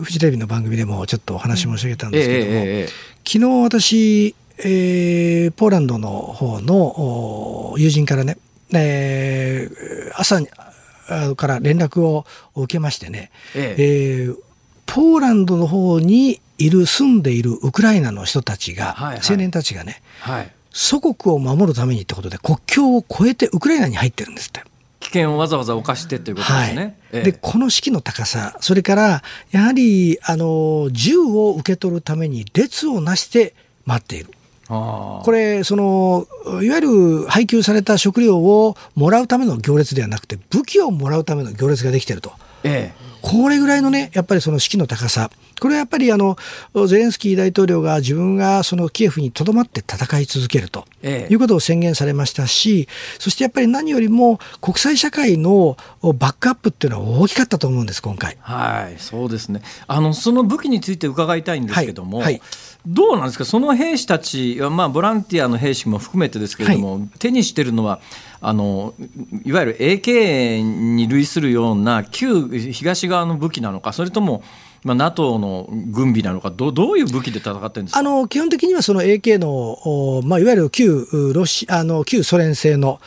フジテレビの番組でもちょっとお話申し上げたんですけども、ええ昨日私、えー、ポーランドの方の友人からね、えー、朝から連絡を受けましてね、えええー、ポーランドの方にいる住んでいるウクライナの人たちが、はいはい、青年たちがね、はい、祖国を守るためにってことで国境を越えてウクライナに入ってるんですって。危険をわざわざ犯してということですね。はい、でこの士気の高さそれからやはりあの銃を受け取るために列をなして待っている。これそのいわゆる配給された食料をもらうための行列ではなくて武器をもらうための行列ができていると。ええこれぐらいのね、やっぱりその士気の高さ、これはやっぱりあのゼレンスキー大統領が自分がそのキエフにとどまって戦い続けると、いうことを宣言されましたし、そしてやっぱり何よりも国際社会のバックアップっていうのは大きかったと思うんです、今回。はい、そうですね。あのその武器について伺いたいんですけども、はい。はいどうなんですか、その兵士たちは、まあ、ボランティアの兵士も含めてですけれども、はい、手にしてるのはあの、いわゆる AK に類するような旧東側の武器なのか、それとも、まあ、NATO の軍備なのかど、どういう武器で戦ってるんですか？あの基本的にはその AK の、まあ、いわゆる旧ロシあの旧ソ連製の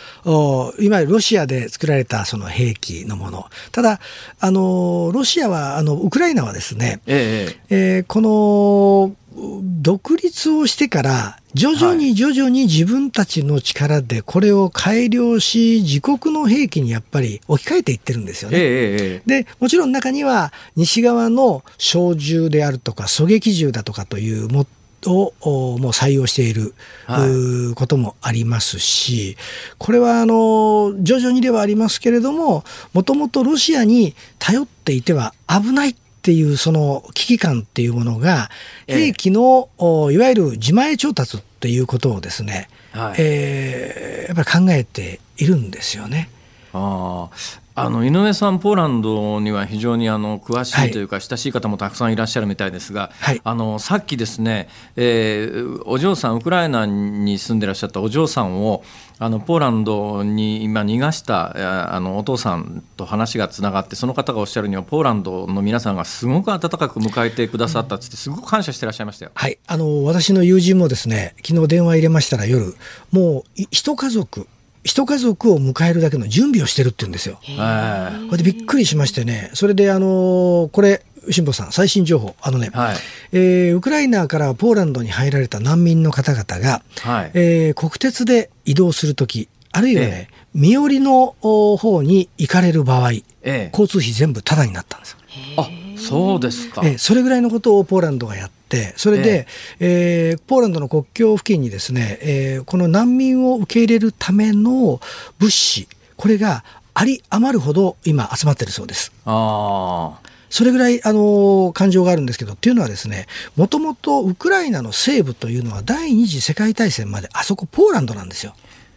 いわゆるロシアで作られたその兵器のもの、ただ、あのロシアはあの、ウクライナはですね、ええ。えー、この独立をしてから徐々に徐々に自分たちの力でこれを改良し自国の兵器にやっぱり置き換えていってるんですよね。えでもちろん中には西側の小銃であるとか狙撃銃だとかというもをもう採用している、はい、こともありますしこれはあの徐々にではありますけれどももともとロシアに頼っていては危ないっていうその危機感っていうものが兵器の、いわゆる自前調達っていうことをですね、はい、えー、やっぱり考えているんですよね。ああの井上さん、ポーランドには非常にあの詳しいというか、親しい方もたくさんいらっしゃるみたいですが、はい、あのさっきですね、えー、お嬢さん、ウクライナに住んでらっしゃったお嬢さんを、あのポーランドに今逃がしたあのお父さんと話がつながってその方がおっしゃるにはポーランドの皆さんがすごく温かく迎えてくださったってすごく感謝してらっしゃいましたよ、はい。あの私の友人もですね昨日電話入れましたら夜もう一家族一家族を迎えるだけの準備をしてるって言うんですよ。これでびっくりしましてね。それであのこれ辛坊さん、最新情報、あのね、はい、えー、ウクライナからポーランドに入られた難民の方々が、はい、えー、国鉄で移動するとき、あるいはね、ええ、身寄りの方に行かれる場合、ええ、交通費全部タダになったんですよ。あそうですか、えそれぐらいのことをポーランドがやって、それで、ええー、ポーランドの国境付近にですね、えー、この難民を受け入れるための物資、これがあり余るほど今集まってるそうです。あそれぐらいあの感情があるんですけどっていうのはですねもともとウクライナの西部というのは第二次世界大戦まであそこポーランドなんですよ。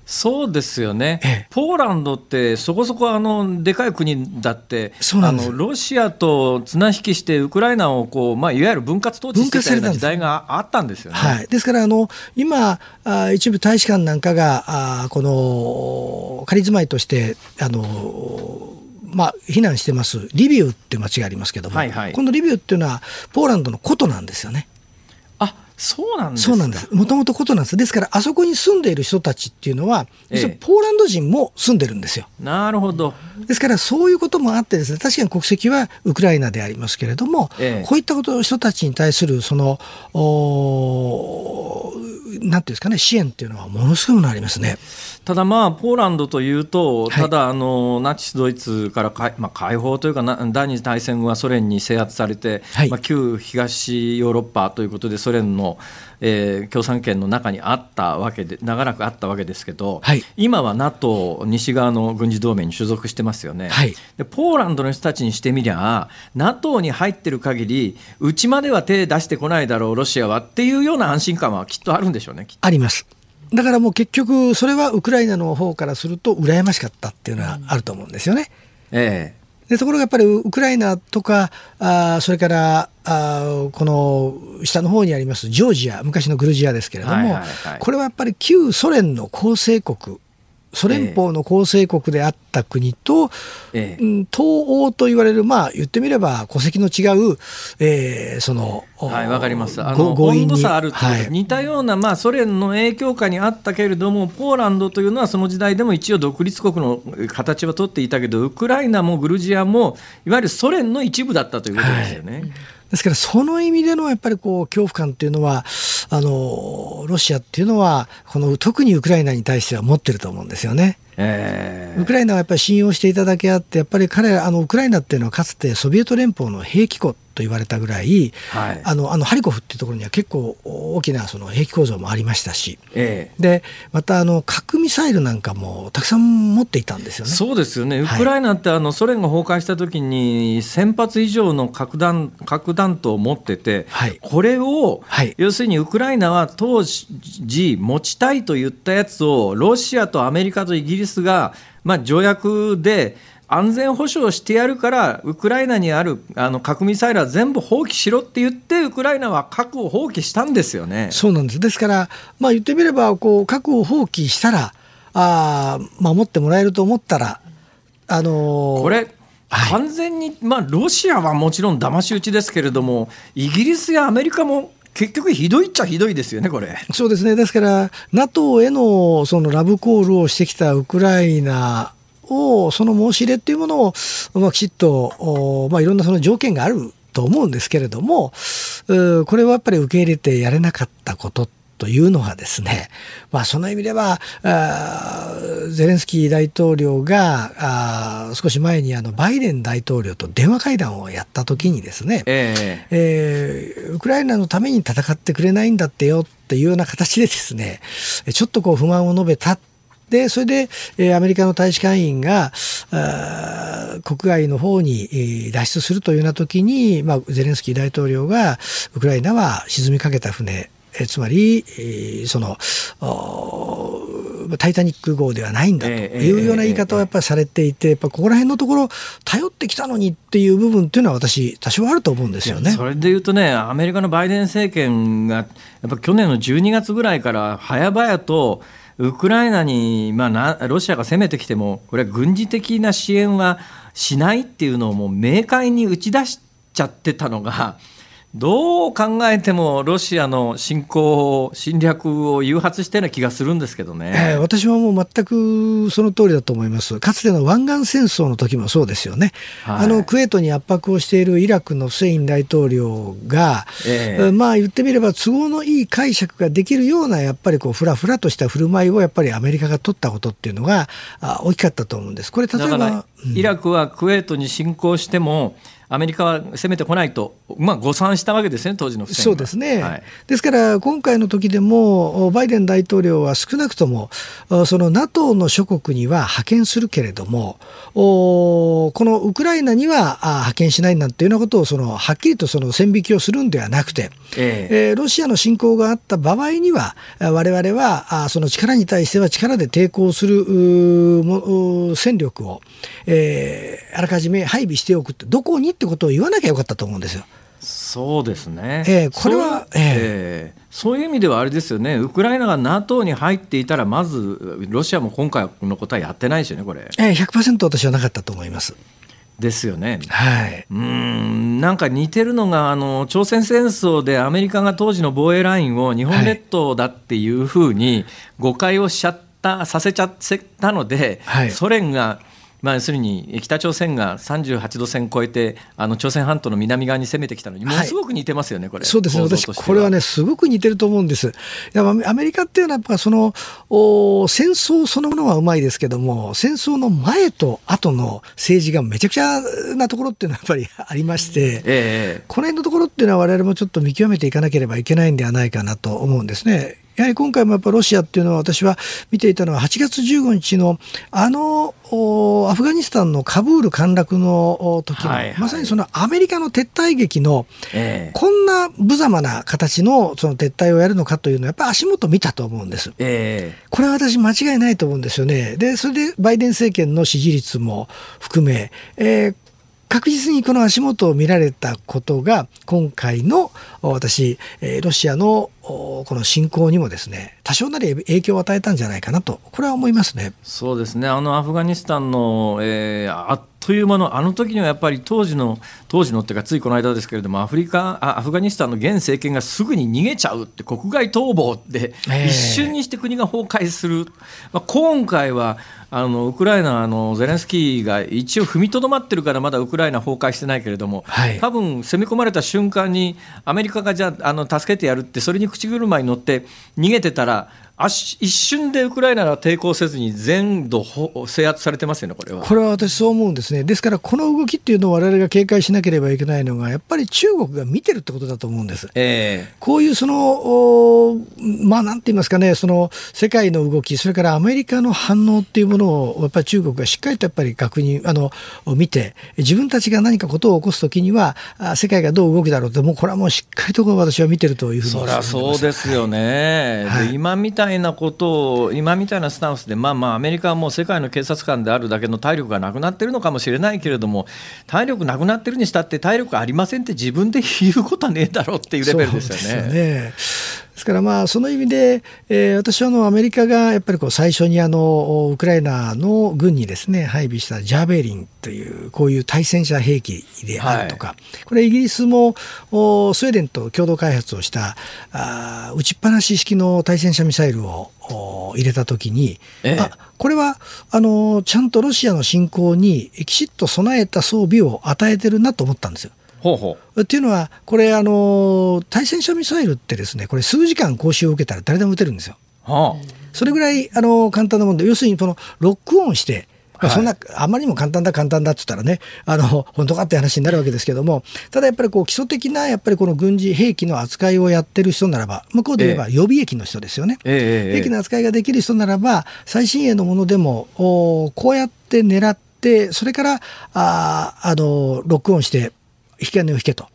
そうですよね、ええ、ポーランドってそこそこあのでかい国だってあのロシアと綱引きしてウクライナをこう、まあ、いわゆる分割統治してたような時代があったんですよね。はい、ですからあの今あ一部大使館なんかがあこの仮住まいとしてあのまあ、避難してます。リビウって町がありますけども、はいはい、このリビウっていうのはポーランドの古都なんですよね。そうなんですそうなんです。もともとことなんです。ですから、あそこに住んでいる人たちっていうのは、ポーランド人も住んでるんですよ。ええ、なるほど。ですから、そういうこともあってですね、確かに国籍はウクライナでありますけれども、え、こういったこと人たちに対する、その、おなんていうんですかね、支援っていうのはものすごいものありますね。ただまあ、ポーランドというと、ただあの、ナチス・ドイツからか、まあ、解放というか第二次大戦後はソ連に制圧されて、はい、まあ、旧東ヨーロッパということで、ソ連の、えー、共産圏の中にあったわけで、長らくあったわけですけど、はい、今は NATO、西側の軍事同盟に所属してますよね。はい、でポーランドの人たちにしてみりゃ、NATO に入ってる限り、うちまでは手出してこないだろう、ロシアはっていうような安心感はきっとあるんでしょうね。あります。だからもう結局それはウクライナの方からすると羨ましかったっていうのはあると思うんですよね。ええでところがやっぱりウクライナとかあそれからあこの下の方にありますジョージア昔のグルジアですけれども、これはやっぱり旧ソ連の構成国ソ連邦の構成国であった国と、ええ、東欧と言われる、まあ、言ってみれば戸籍の違う、えー、その、はい、わかります。あの温度差あると。はい、似たような、まあ、ソ連の影響下にあったけれども、ポーランドというのはその時代でも一応独立国の形は取っていたけど、ウクライナもグルジアも、いわゆるソ連の一部だったということですよね。はいですからその意味でのやっぱりこう恐怖感っていうのはあのロシアっていうのはこの特にウクライナに対しては持ってると思うんですよね。えー、ウクライナはやっぱり信用していただけあってやっぱり彼あのウクライナっていうのはかつてソビエト連邦の兵器庫と言われたぐらい、はい、あのあのハリコフっていうところには結構大きなその兵器構造もありましたし、ええ、でまたあの核ミサイルなんかもたくさん持っていたんですよね。そうですよね。ウクライナってあのソ連が崩壊した時に1000発以上の核弾核弾頭を持ってて、はい、これを、はい、要するにウクライナは当時持ちたいと言ったやつをロシアとアメリカとイギリスがまあ条約で安全保障してやるからウクライナにあるあの核ミサイルは全部放棄しろって言ってウクライナは核を放棄したんですよね。そうなんですですから、まあ、言ってみればこう核を放棄したらあ守ってもらえると思ったら、あのー、これ完全に、まあ、ロシアはもちろん騙し討ちですけれどもイギリスやアメリカも結局ひどいっちゃひどいですよね、これ。そうですね。ですから、NATO へのそのラブコールをしてきたウクライナを、その申し入れっていうものを、まあ、きちっと、まあ、いろんなその条件があると思うんですけれども、これはやっぱり受け入れてやれなかったことというのはですね、まあ、その意味ではゼレンスキー大統領が少し前にあのバイデン大統領と電話会談をやった時にですね、えー、えー、ウクライナのために戦ってくれないんだってよっていうような形でですねちょっとこう不満を述べたで、それで、えー、アメリカの大使館員が、国外の方に、えー、脱出するというような時に、まあ、ゼレンスキー大統領が、ウクライナは沈みかけた船、えー、つまり、えー、その、タイタニック号ではないんだというような言い方をやっぱりされていて、やっぱここら辺のところ、頼ってきたのにっていう部分っていうのは、私、多少あると思うんですよね。それでいうとね、アメリカのバイデン政権が、やっぱ去年の12月ぐらいから、早々と、ウクライナに、まあ、ロシアが攻めてきても、これは軍事的な支援はしないっていうのをもう明快に打ち出しちゃってたのが、どう考えてもロシアの侵攻侵略を誘発してような気がするんですけどね、えー、私はもう全くその通りだと思います。かつての湾岸戦争の時もそうですよね、はい、あのクウェートに圧迫をしているイラクのフセイン大統領が、えー、まあ言ってみれば都合のいい解釈ができるようなやっぱりこうふらふらとした振る舞いをやっぱりアメリカが取ったことっていうのが大きかったと思うんです。これ例えば、うん、イラクはクウェートに侵攻してもアメリカは攻めてこないと、まあ、誤算したわけですね、当時のそうですね、はい、ですから今回の時でも、バイデン大統領は少なくとも、その NATO の諸国には派遣するけれども、このウクライナには派遣しないなんていうようなことをそのはっきりとその線引きをするんではなくて、ええ。ー、ロシアの侵攻があった場合には、我々はその力に対しては力で抵抗する戦力を、えー、あらかじめ配備しておくって、どこにってことを言わなきゃよかったと思うんですよ。そうですね、えー、これはそう,、えー、そういう意味ではあれですよね、ウクライナが NATO に入っていたら、まずロシアも今回のことはやってないですよね、これ。えー、100%私はなかったと思います。ですよね。はい、うんなんか似てるのがあの朝鮮戦争でアメリカが当時の防衛ラインを日本列島だっていうふうに誤解をしちゃった、させちゃったので、はい、ソ連がまあ、要するに北朝鮮が38度線超えてあの朝鮮半島の南側に攻めてきたのにものすごく似てますよね、はい、これ。そうですね。私これはねすごく似てると思うんです。アメリカっていうのはやっぱそのお戦争そのものはうまいですけども戦争の前と後の政治がめちゃくちゃなところっていうのはやっぱりありまして、ええ、この辺のところっていうのは我々もちょっと見極めていかなければいけないんではないかなと思うんですね。やはり今回もやっぱロシアっていうのは私は見ていたのは8月15日のあのアフガニスタンのカブール陥落の時の、はいはい、まさにそのアメリカの撤退劇の、こんな無様な形のその撤退をやるのかというのはやっぱり足元見たと思うんです、えー、これは私間違いないと思うんですよね。でそれでバイデン政権の支持率も含め、えー、確実にこの足元を見られたことが今回の私ロシアのこの侵攻にもですね多少なり影響を与えたんじゃないかなとこれは思いますね。そうですね。あのアフガニスタンの、えー、あっという間のあの時にはやっぱり当時の当時のっていうかついこの間ですけれどもアフリカあアフガニスタンの現政権がすぐに逃げちゃうって国外逃亡って一瞬にして国が崩壊する、まあ、今回はあのウクライナのゼレンスキーが一応踏みとどまってるからまだウクライナ崩壊してないけれども、はい、多分攻め込まれた瞬間にアメリカがじゃああの助けてやるってそれに口車に乗って逃げてたら一瞬でウクライナが抵抗せずに全土制圧されてますよね、これは。これは私、そう思うんですね。ですから、この動きっていうのを我々が警戒しなければいけないのが、やっぱり中国が見てるってことだと思うんです。えー、こういうその、まあ、なんて言いますかね、その世界の動き、それからアメリカの反応っていうものを、やっぱり中国がしっかりとやっぱり確認、あの、見て、自分たちが何かことを起こすときには、世界がどう動くだろうって、もうこれはもうしっかりと私は見てるというふうにそりゃそうですよね。はい、今みたいたいなことを今みたいなスタンスでまあまあアメリカはもう世界の警察官であるだけの体力がなくなってるのかもしれないけれども体力なくなってるにしたって体力ありませんって自分で言うことはねえだろうっていうレベルですよね。ですからまあその意味で、えー、私はあのアメリカがやっぱりこう最初にあのウクライナの軍にですね配備したジャーベリンというこういう対戦車兵器であるとか、はい、これイギリスもスウェーデンと共同開発をしたあ打ちっぱなし式の対戦車ミサイルを入れた時に、ええ、あこれはあのちゃんとロシアの侵攻にきちっと備えた装備を与えてるなと思ったんですよ。ほうほう。っていうのは、これあの、対戦車ミサイルってですね、これ数時間講習を受けたら誰でも撃てるんですよ。はあ、それぐらいあの簡単なもので、要するにそのロックオンして、まあ、そんな、あまりにも簡単だ、簡単だって言ったらね、あの、本当かって話になるわけですけども、ただやっぱりこう基礎的な、やっぱりこの軍事兵器の扱いをやってる人ならば、向こうで言えば予備役の人ですよね。え兵器の扱いができる人ならば、最新鋭のものでも、おこうやって狙って、それから、ああの、ロックオンして、引き金を引けと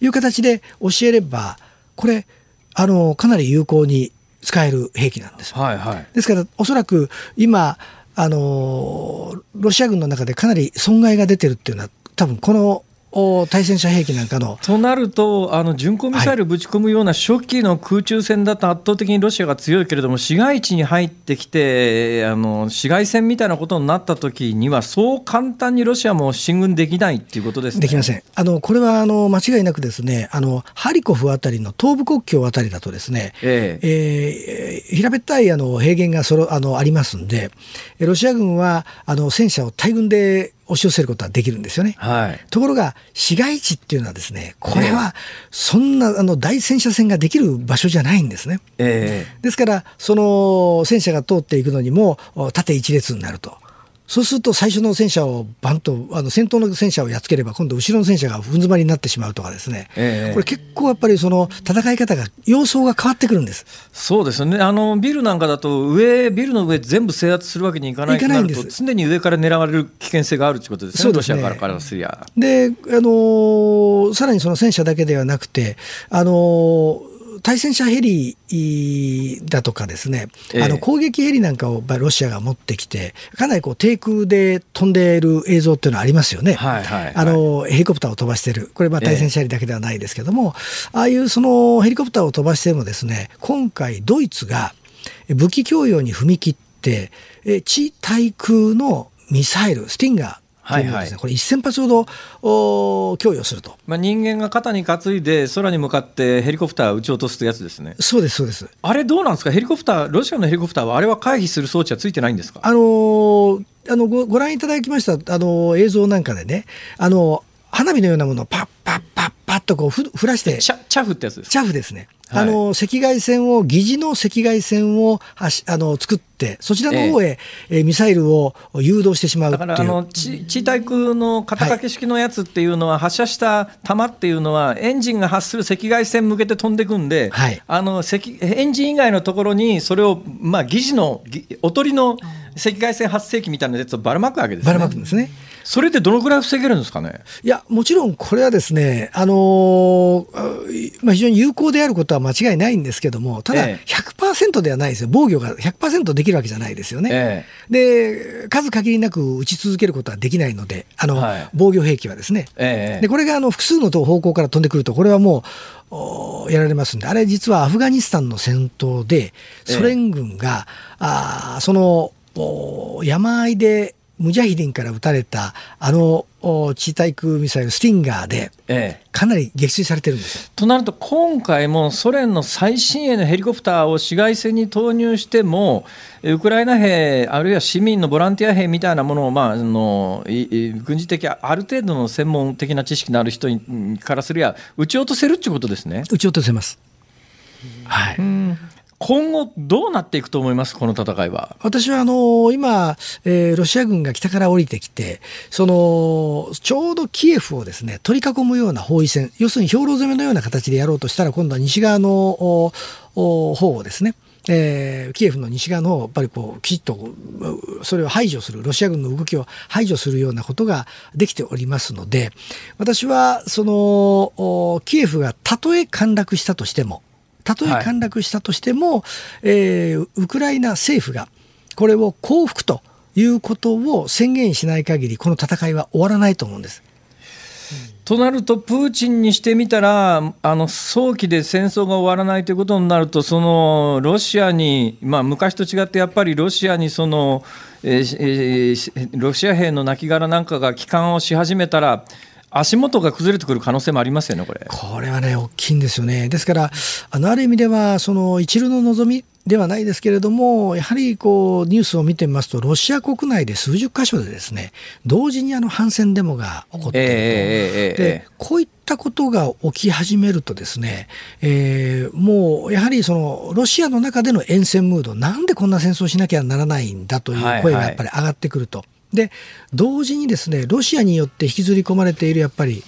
いう形で教えれば、これ、あの、かなり有効に使える兵器なんです。はいはい、ですから、おそらく今、あの、ロシア軍の中でかなり損害が出てるっていうのは、多分この対戦車兵器なんかの。となるとあの巡航ミサイルぶち込むような初期の空中戦だと圧倒的にロシアが強いけれども市街地に入ってきてあの市街戦みたいなことになった時にはそう簡単にロシアも進軍できないっていうことです、ね、できません。あのこれはあの間違いなくですねあのハリコフあたりの東部国境あたりだとですね、えええー、平べったいあの平原がそろあのありますんでロシア軍はあの戦車を大軍で押し寄せることはできるんですよね。はい、ところが市街地っていうのはですねこれはそんなあの大戦車線ができる場所じゃないんですね。えー、ですからその戦車が通っていくのにも縦一列になると。そうすると最初の戦車をバンとあの先頭の戦車をやっつければ今度後ろの戦車が踏ん詰まりになってしまうとかですね、えー、これ結構やっぱりその戦い方が様相が変わってくるんです。そうですね。あのビルなんかだと上ビルの上全部制圧するわけにいかないとなると常に上から狙われる危険性があるということですね、ロシアからからすりゃ。であのさらにその戦車だけではなくてあの対戦車ヘリだとかですね、ええ、あの攻撃ヘリなんかをロシアが持ってきて、かなりこう低空で飛んでいる映像っていうのはありますよね。はいはいはい、あのヘリコプターを飛ばしてる、これまあ対戦車ヘリだけではないですけども、え、ああいうそのヘリコプターを飛ばしてもですね、今回ドイツが武器供与に踏み切って、地対空のミサイル、スティンガー、はいはい、これ1000発ほど供与すると、まあ、人間が肩に担いで空に向かってヘリコプター撃ち落とすやつですね。そうですそうです。あれどうなんですか？ヘリコプターロシアのヘリコプターはあれは回避する装置はついてないんですか？あのー、あのごご覧いただきましたあの映像なんかでねあの花火のようなものをパッパッパッパッとこうふ降らして。チャフってやつです。チャフですね。あの赤外線を疑似の赤外線をはしあの作ってそちらの方へ、えー、ミサイルを誘導してしまうだからあの地地対空の肩掛け式のやつっていうのは、はい、発射した弾っていうのはエンジンが発する赤外線向けて飛んでくんで、はい、あの赤エンジン以外のところにそれを、まあ、疑似のおとりの赤外線発生器みたいなやつをばらまくわけですね。ばらまくんですねそれでどのぐらい防げるんですかね？いや、もちろんこれはですね、あのー、まあ、非常に有効であることは間違いないんですけども、ただ100%ではないですよ。防御が100%できるわけじゃないですよね。えで、数限りなく打ち続けることはできないので、あの、はい、防御兵器はですね。えで、これがあの複数の方向から飛んでくると、これはもう、やられますんで、あれ実はアフガニスタンの戦闘で、ソ連軍が、えあその、山あいでムジャヒディンから撃たれたあの地対空ミサイルスティンガーで、かなり撃墜されてるんですよ。となると今回もソ連の最新鋭のヘリコプターを市街戦に投入してもウクライナ兵あるいは市民のボランティア兵みたいなものを、まあ、あの軍事的ある程度の専門的な知識のある人からすりゃ撃ち落とせるっていうことですね。撃ち落とせます。はい、今後どうなっていくと思います？この戦いは。私はあの今、えー、ロシア軍が北から降りてきてそのちょうどキエフをですね取り囲むような包囲戦要するに兵糧攻めのような形でやろうとしたら今度は西側の方をですねえー、キエフの西側のやっぱりこうきちっとそれを排除するロシア軍の動きを排除するようなことができておりますので私はそのキエフがたとえ陥落したとしてもたとえ陥落したとしても、はい、えー、ウクライナ政府がこれを降伏ということを宣言しない限りこの戦いは終わらないと思うんです。となると、プーチンにしてみたら、あの早期で戦争が終わらないということになると、そのロシアに、まあ、昔と違って、やっぱりロシアにその、えーえー、ロシア兵の亡骸なんかが帰還をし始めたら、足元が崩れてくる可能性もありますよね、これ。これはね、大きいんですよね。ですから、あのある意味では、その一流の望みではないですけれども、やはりこうニュースを見てみますと、ロシア国内で数十箇所でですね、同時にあの反戦デモが起こっていると、えー、でこういったことが起き始めるとですね、えー、もうやはりそのロシアの中での厭戦ムード、なんでこんな戦争しなきゃならないんだという声がやっぱり上がってくると。はいはいで同時にですねロシアによって引きずり込まれているやっぱり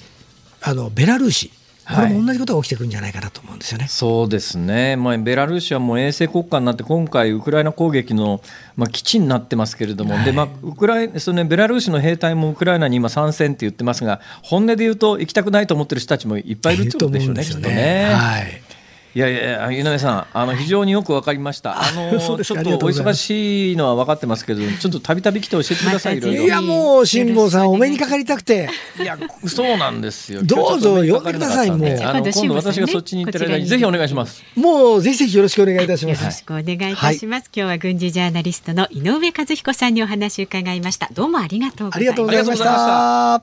あのベラルーシ。これも同じことが起きてくるんじゃないかなと思うんですよね。はい、そうですね、まあ、ベラルーシはもう衛星国家になって、今回、ウクライナ攻撃の、まあ、基地になってますけれども、はい、でまあ、ウクライその、ね、ベラルーシの兵隊もウクライナに今、参戦って言ってますが、本音で言うと、行きたくないと思ってる人たちもいっぱいいるってことでしょうね、きっとね。はいいやいや井上さんあの非常によくわかりました。あのちょっとお忙しいのは分かってますけど、ちょっとたびたび来て教えてください。いやもう辛坊さんお目にかかりたくて。いやそうなんですよ。どうぞ呼んでくださいもう。あの今度私がそっちに行ってる間にぜひお願いします。もうぜひぜひよろしくお願いいたします。よろしくお願いいたします。今日は軍事ジャーナリストの井上和彦さんにお話を伺いました。どうもありがとうありがとうございました。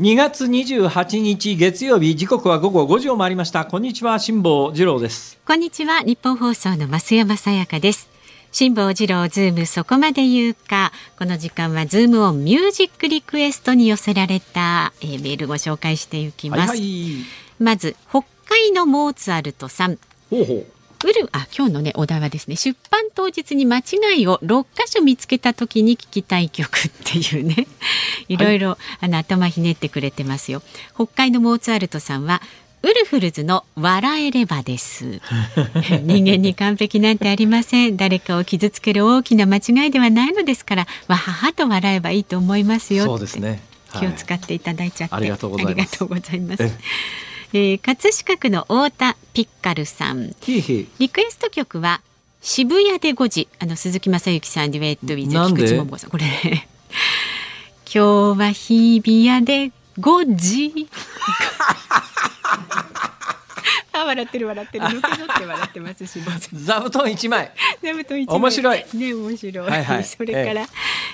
2月28日月曜日時刻は午後5時を回りました。こんにちは辛坊治郎です。こんにちはニッポン放送の増山さやかです。辛坊治郎ズームそこまで言うか。この時間はズームオンミュージックリクエストに寄せられた、えー、メールご紹介していきます、はいはい、まず北海のモーツァルトさん。ほうほううるあ今日のねお題はですね出版当日に間違いを6箇所見つけた時に聞きたい曲っていうね。い。ろいろ、はい、あの頭ひねってくれてますよ。北海のモーツァルトさんはウルフルズの笑えればです。人間に完璧なんてありません。誰かを傷つける大きな間違いではないのですからわははと笑えばいいと思いますよそうですね、気を使っていただいちゃって、ありがとうございますえー、葛飾区の太田ピッカルさん。リクエスト曲は渋谷で5時あの鈴木雅之さんデュエットウィズ菊池桃さん。これ、ね、今日は日比谷で5時 あ笑ってる笑ってる。のけのって笑ってますし 座布団一枚。座布団一枚。面白い。ね面白い、はいはい、それから、え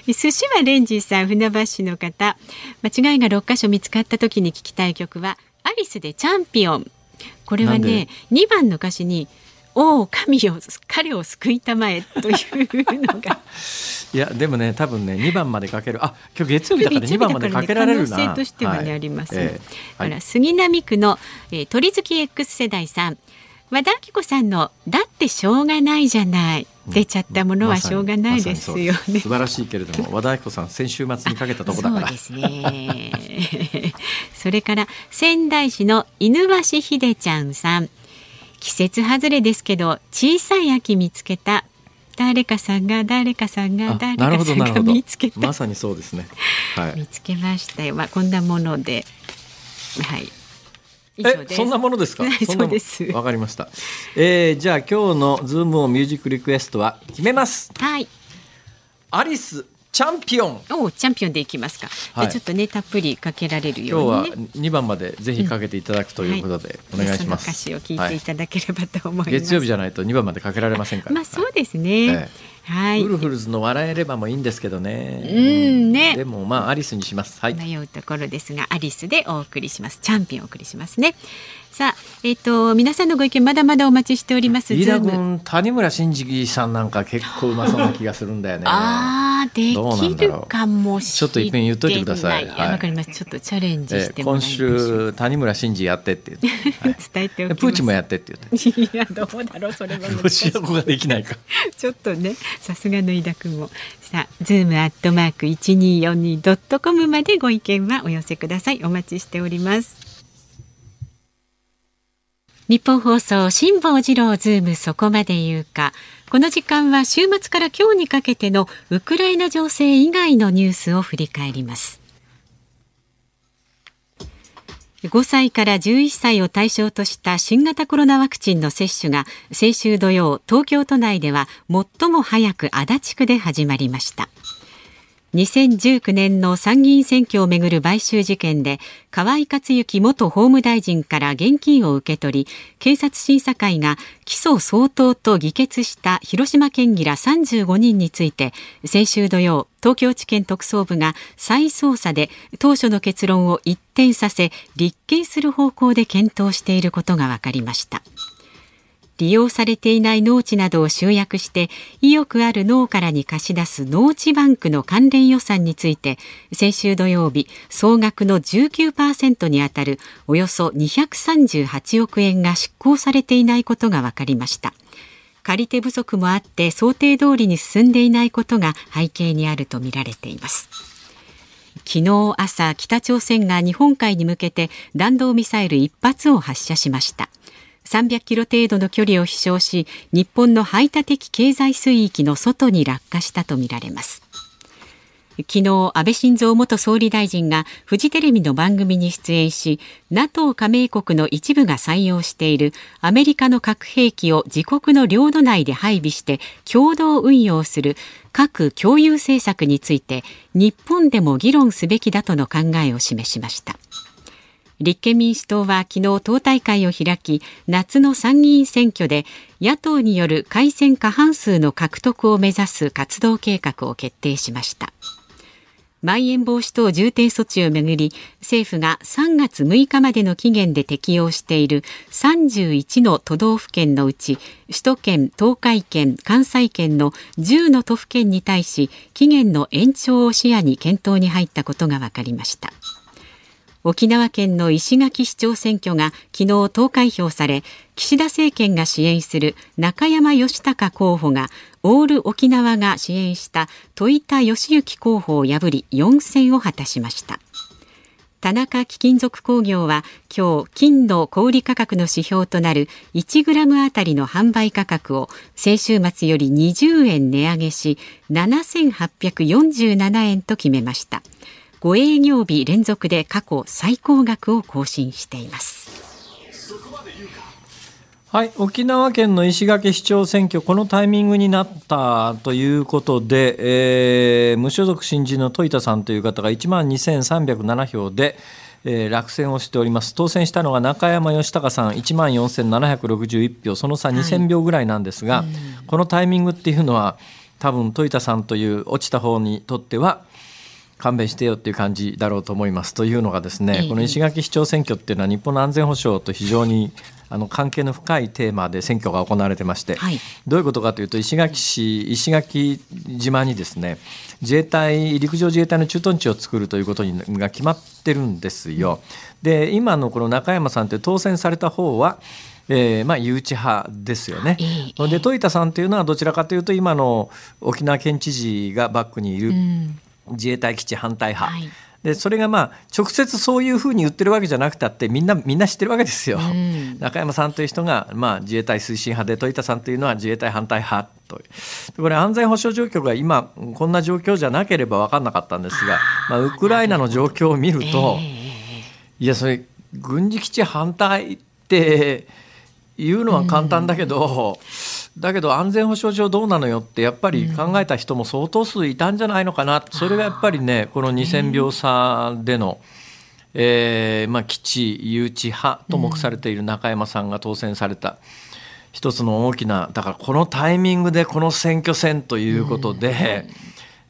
え、寿司はレンジさん船橋市の方。間違いが六箇所見つかった時に聞きたい曲はアリスでチャンピオン。これはね2番の歌詞に「おお神よ彼を救いたまえ」というのが。いやでもね多分ね2番までかける。あ今日月曜日だから2番までかけられるな、可能性としてはね、はい、あります、えー、から杉並区の、えー、鳥月 X 世代さん。和田アキ子さんの「だってしょうがないじゃない」出ちゃったものはしょうがないですよね、ま素晴らしいけれども和田アキ子さん先週末にかけたとこだから。そうですね。それから仙台市の犬橋秀ちゃんさん。季節外れですけど小さい秋見つけた誰かさんが誰かさんが誰かさんが見つけた。まさにそうですね、はい、見つけましたよ。まあこんなもので。はいえそんなものですか？そうです。わかりました。えー、じゃあ今日のズームをミュージックリクエストは決めます。はい。アリスチャンピオン。おチャンピオンでいきますか。はい、ちょっとねたっぷりかけられるように、ね、今日は二番までぜひかけていただくということで、お願いします。歌詞を聞いていただければと思います。月曜日じゃないと二番までかけられませんから。まあそうですね。ええはい、ウルフルズの笑えればもいいんですけどね。うんね。でもまあアリスにします。はい。迷うところですがアリスでお送りします。チャンピオンお送りしますね。さあ、えっ、ー、と皆さんのご意見まだまだお待ちしております。飯田君、谷村新司さんなんか結構うまそうな気がするんだよね。ああ、できるかもしれない。ちょっと一遍言っといてください。わ、はい、かります。ちょっとチャレンジして今週谷村新司やってって言って、はい、伝えておきプーチンもやってって言って。いやどうだろうそれはロシア語ができないか。ちょっとね、さすがの飯田君も。さあ、ズームアットマーク一二四二ドットコムまでご意見はお寄せください。お待ちしております。ニッポン放送辛坊治郎ズームそこまで言うか。この時間は週末から今日にかけてのウクライナ情勢以外のニュースを振り返ります。5歳から11歳を対象とした新型コロナワクチンの接種が先週土曜東京都内では最も早く足立区で始まりました。2019年の参議院選挙をめぐる買収事件で河井克行元法務大臣から現金を受け取り警察審査会が起訴相当と議決した広島県議ら35人について先週土曜東京地検特捜部が再捜査で当初の結論を一転させ立件する方向で検討していることが分かりました。利用されていない農地などを集約して意欲ある農家らに貸し出す農地バンクの関連予算について先週土曜日総額の19%にあたるおよそ238億円が執行されていないことが分かりました。借り手不足もあって想定通りに進んでいないことが背景にあるとみられています。昨日朝北朝鮮が日本海に向けて弾道ミサイル1発を発射しました。300キロ程度の距離を飛翔し日本の排他的経済水域の外に落下したとみられます。昨日安倍晋三元総理大臣がフジテレビの番組に出演し NATO 加盟国の一部が採用しているアメリカの核兵器を自国の領土内で配備して共同運用する核共有政策について日本でも議論すべきだとの考えを示しました。立憲民主党は昨日党大会を開き夏の参議院選挙で野党による改選過半数の獲得を目指す活動計画を決定しましたまん延防止等重点措置をめぐり政府が3月6日までの期限で適用している31の都道府県のうち首都圏、東海圏、関西圏の10の都府県に対し期限の延長を視野に検討に入ったことが分かりました。沖縄県の石垣市長選挙が昨日投開票され岸田政権が支援する中山義孝候補がオール沖縄が支援した戸田義行候補を破り4選を果たしました。田中貴金属工業は今日金の小売価格の指標となる1グラムあたりの販売価格を先週末より20円値上げし7847円と決めました。5営業日連続で過去最高額を更新しています。はい、沖縄県の石垣市長選挙、このタイミングになったということで、えー、無所属新人の戸田さんという方が1万2307票で、えー、落選をしております、当選したのが中山義孝さん、1万4761票、その差2000票ぐらいなんですが、はい、このタイミングっていうのは、多分戸田さんという落ちた方にとっては、勘弁してよっていう感じだろうと思います。というのがですね、この石垣市長選挙っていうのは日本の安全保障と非常にあの関係の深いテーマで選挙が行われてまして、はい、どういうことかというと石垣市石垣島にですね自衛隊陸上自衛隊の駐屯地を作るということにが決まってるんですよ。で今のこの中山さんって当選された方はえーまあ、誘致派ですよね。で戸田さんというのはどちらかというと今の沖縄県知事がバックにいる、自衛隊基地反対派、はい、でそれがまあ直接そういうふうに言ってるわけじゃなくたってみんなみんな知ってるわけですよ。うん、中山さんという人が、まあ、自衛隊推進派で戸田さんというのは自衛隊反対派とこれ安全保障状況が今こんな状況じゃなければ分かんなかったんですがまあ、ウクライナの状況を見ると、えー、いやそれ軍事基地反対って言うのは簡単だけど。うん。だけど安全保障上どうなのよってやっぱり考えた人も相当数いたんじゃないのかな、それがやっぱりねこの2000秒差での、えー。まあ、基地誘致派と目されている中山さんが当選された。一つの大きなだからこのタイミングでこの選挙戦ということで、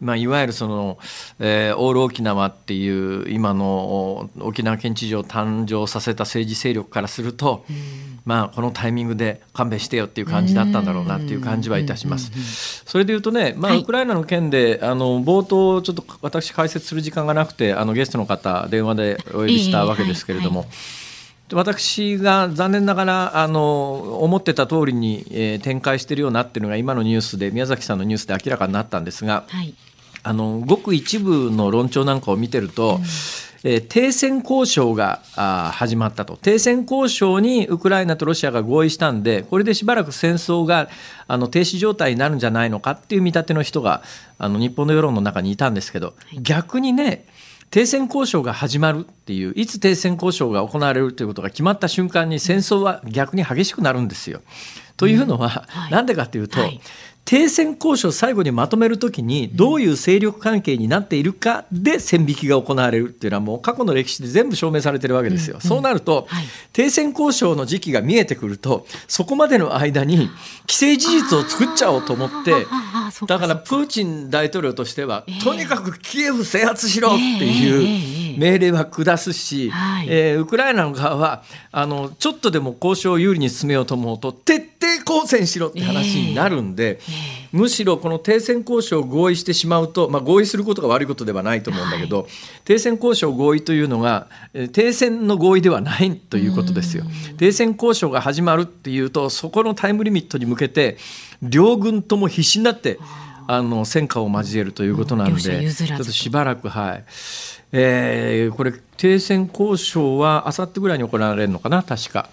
まあ、いわゆるその、えー、オール沖縄っていう今の沖縄県知事を誕生させた政治勢力からすると、まあ、このタイミングで勘弁してよっていう感じだったんだろうなっていう感じはいたします。それでいうとね、まあ、ウクライナの件で、あの冒頭ちょっと私解説する時間がなくてあのゲストの方電話でお呼びしたわけですけれども。私が残念ながらあの思ってた通りに、えー、展開しているようなっていうのが今のニュースで宮崎さんのニュースで明らかになったんですが、はい、あのごく一部の論調なんかを見てると、うん。えー、停戦交渉があ始まったと。停戦交渉にウクライナとロシアが合意したんでこれでしばらく戦争があの停止状態になるんじゃないのかっていう見立ての人があの日本の世論の中にいたんですけど、逆にね停戦交渉が始まるっていういつ停戦交渉が行われるということが決まった瞬間に戦争は逆に激しくなるんですよ。というのは、うん。でかというと、はい。停戦交渉を最後にまとめるときにどういう勢力関係になっているかで線引きが行われるっていうのはもう過去の歴史で全部証明されてるわけですよ。そうなると、停戦交渉の時期が見えてくるとそこまでの間に既成事実を作っちゃおうと思ってだからプーチン大統領としては、とにかくキエフ制圧しろっていう命令は下すし、えー、ウクライナの側はあのちょっとでも交渉を有利に進めようと思うと徹底抗戦しろって話になるんで。むしろこの停戦交渉を合意してしまうと、まあ、合意することが悪いことではないと思うんだけど、はい、停戦交渉合意というのが停戦の合意ではないということですよ。停戦交渉が始まるっていうとそこのタイムリミットに向けて両軍とも必死になってあの戦果を交えるということなんでちょっとしばらくはい。えー、これ停戦交渉はあさってぐらいに行われるのかな確か。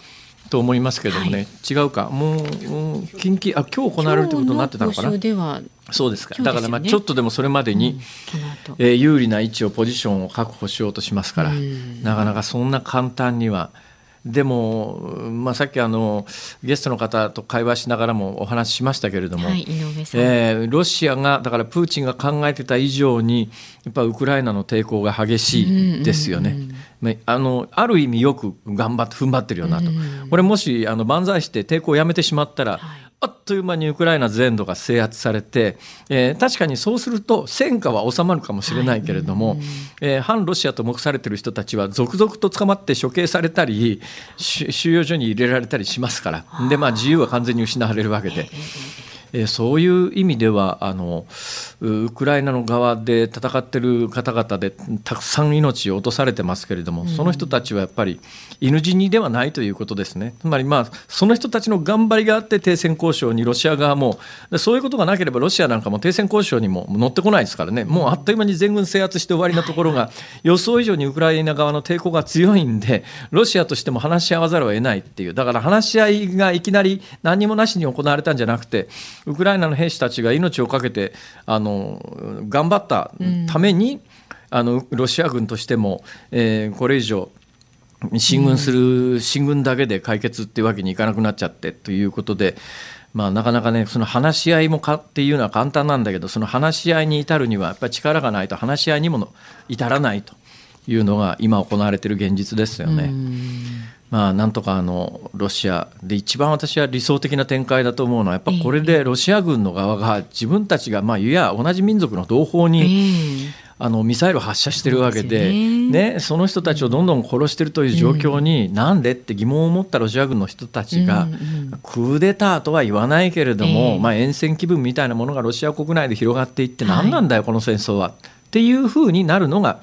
と思いますけどもね、はい、違うか。もう近畿あ今日行われるということになってたのか。なそうですか、ね、だからまあちょっとでもそれまでに、うん、えー、有利な位置をポジションを確保しようとしますから、なかなかそんな簡単にはでも、まあ、さっきあのゲストの方と会話しながらもお話ししましたけれども、はい、えー、ロシアがだからプーチンが考えてた以上にやっぱウクライナの抵抗が激しいですよね。あのある意味よく頑張って踏ん張ってるよなと、これもしあの万歳して抵抗をやめてしまったら、はいあっという間にウクライナ全土が制圧されて、えー、確かにそうすると戦火は収まるかもしれないけれども、はい、えー、反ロシアと目されている人たちは続々と捕まって処刑されたり収容所に入れられたりしますからで、まあ、自由は完全に失われるわけで。えそういう意味ではあのウクライナの側で戦ってる方々でたくさん命を落とされてますけれども、その人たちはやっぱり犬死にではないということですね。つまりまあその人たちの頑張りがあって停戦交渉にロシア側もそういうことがなければロシアなんかも停戦交渉にも乗ってこないですからね。もうあっという間に全軍制圧して終わりなところが 予想以上にウクライナ側の抵抗が強いんでロシアとしても話し合わざるを得ないっていう。だから話し合いがいきなり何もなしに行われたんじゃなくてウクライナの兵士たちが命を懸けてあの頑張ったために、うん、あのロシア軍としても、えー、これ以上進軍する、進軍だけで解決っていうわけにいかなくなっちゃってということで。まあ、なかなかねその話し合いもかっていうのは簡単なんだけどその話し合いに至るにはやっぱり力がないと話し合いにも至らないというのが今行われている現実ですよね。まあ、なんとかあのロシアで一番私は理想的な展開だと思うのはやっぱこれでロシア軍の側が自分たちがまあいや同じ民族の同胞にあのミサイル発射してるわけでね、その人たちをどんどん殺してるという状況に、なんでって疑問を持ったロシア軍の人たちが、クーデターとは言わないけれども、まあ、厭戦気分みたいなものがロシア国内で広がっていって何なんだよこの戦争は。っていうふうになるのが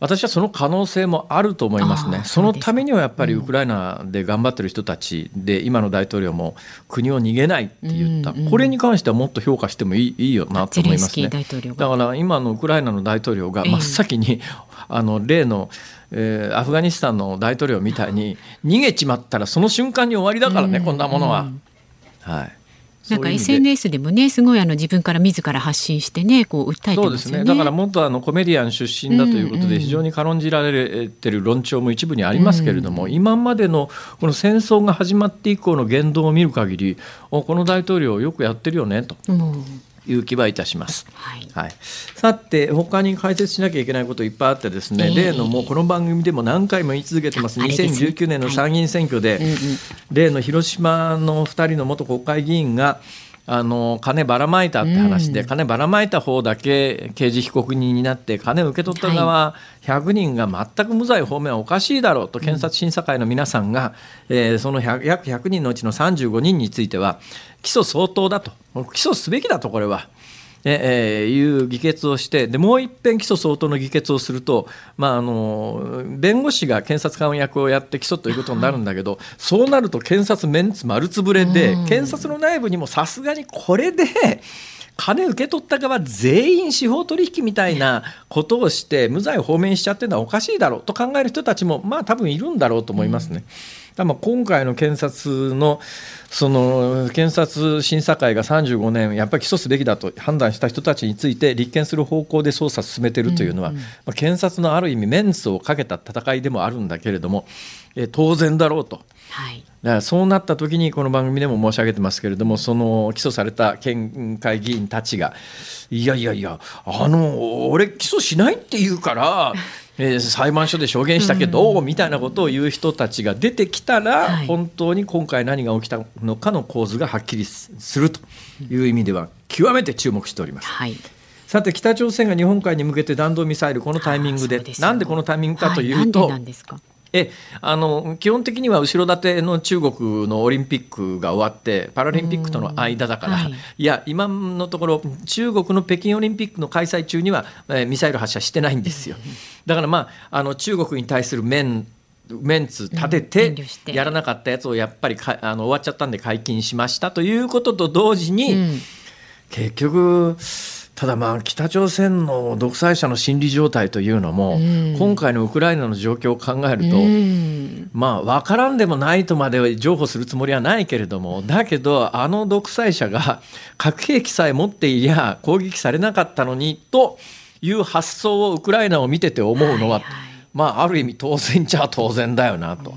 私はその可能性もあると思いますね、そのためにはやっぱりウクライナで頑張ってる人たちで、今の大統領も国を逃げないって言った、これに関してはもっと評価してもいいいいよなと思いますね。だから今のウクライナの大統領が真っ先に、あの例のえー、アフガニスタンの大統領みたいに逃げちまったらその瞬間に終わりだからね、こんなものは。はいなんか SNS で。もねすごいあの自分から自ら発信してねこう訴えてますよね。そうですね。だから元あのコメディアン出身だということで非常に軽んじられてる論調も一部にありますけれども、うん、今までのこの戦争が始まって以降の言動を見る限りこの大統領よくやってるよねと。うんいう気はいたします。はい、はい、さて他に解説しなきゃいけないこといっぱいあってですね、えー、例のもうこの番組でも何回も言い続けてます、2019年の参議院選挙で、はい、例の広島の2人の元国会議員があの金ばらまいたって話で、うん、金ばらまいた方だけ刑事被告人になって金を受け取った側100人が全く無罪方面はおかしいだろうと検察審査会の皆さんが、うん、えー、その約100人のうちの35人については起訴相当だと。起訴すべきだとこれは。えー、いう議決をしてでもう一遍起訴相当の議決をすると、まあ、あの弁護士が検察官役をやって起訴ということになるんだけど、そうなると検察メンツ丸つぶれで、検察の内部にもさすがにこれで。金受け取った側全員司法取引みたいなことをして無罪を放免しちゃってるのはおかしいだろうと考える人たちもまあ多分いるんだろうと思いますね。まあ今回の検察のその検察審査会が35年やっぱり起訴すべきだと判断した人たちについて立件する方向で捜査を進めているというのは、うんうん、まあ、検察のある意味メンツをかけた戦いでもあるんだけれどもえ当然だろうと。はいだからそうなった時にこの番組でも申し上げてますけれどもその起訴された県会議員たちがいやいやいやあの俺起訴しないって言うからえー、裁判所で証言したけど、うん、みたいなことを言う人たちが出てきたら、はい、本当に今回何が起きたのかの構図がはっきりするという意味では極めて注目しております。はい。さて北朝鮮が日本海に向けて弾道ミサイルこのタイミングでなんでこのタイミングかというと、はい、えあの基本的には後ろ盾の中国のオリンピックが終わってパラリンピックとの間だから、はい、いや今のところ中国の北京オリンピックの開催中には、えー、ミサイル発射してないんですよ。だからまああの中国に対する面メンツ立てて。やらなかったやつをやっぱりかあの終わっちゃったんで解禁しましたということと同時に、うん、結局ただまあ北朝鮮の独裁者の心理状態というのも、今回のウクライナの状況を考えると、まあ分からんでもないとまで譲歩するつもりはないけれどもだけどあの独裁者が 核兵器さえ持っていりゃ攻撃されなかったのにという発想をウクライナを見てて思うのは、まあある意味当然じゃ当然だよなと。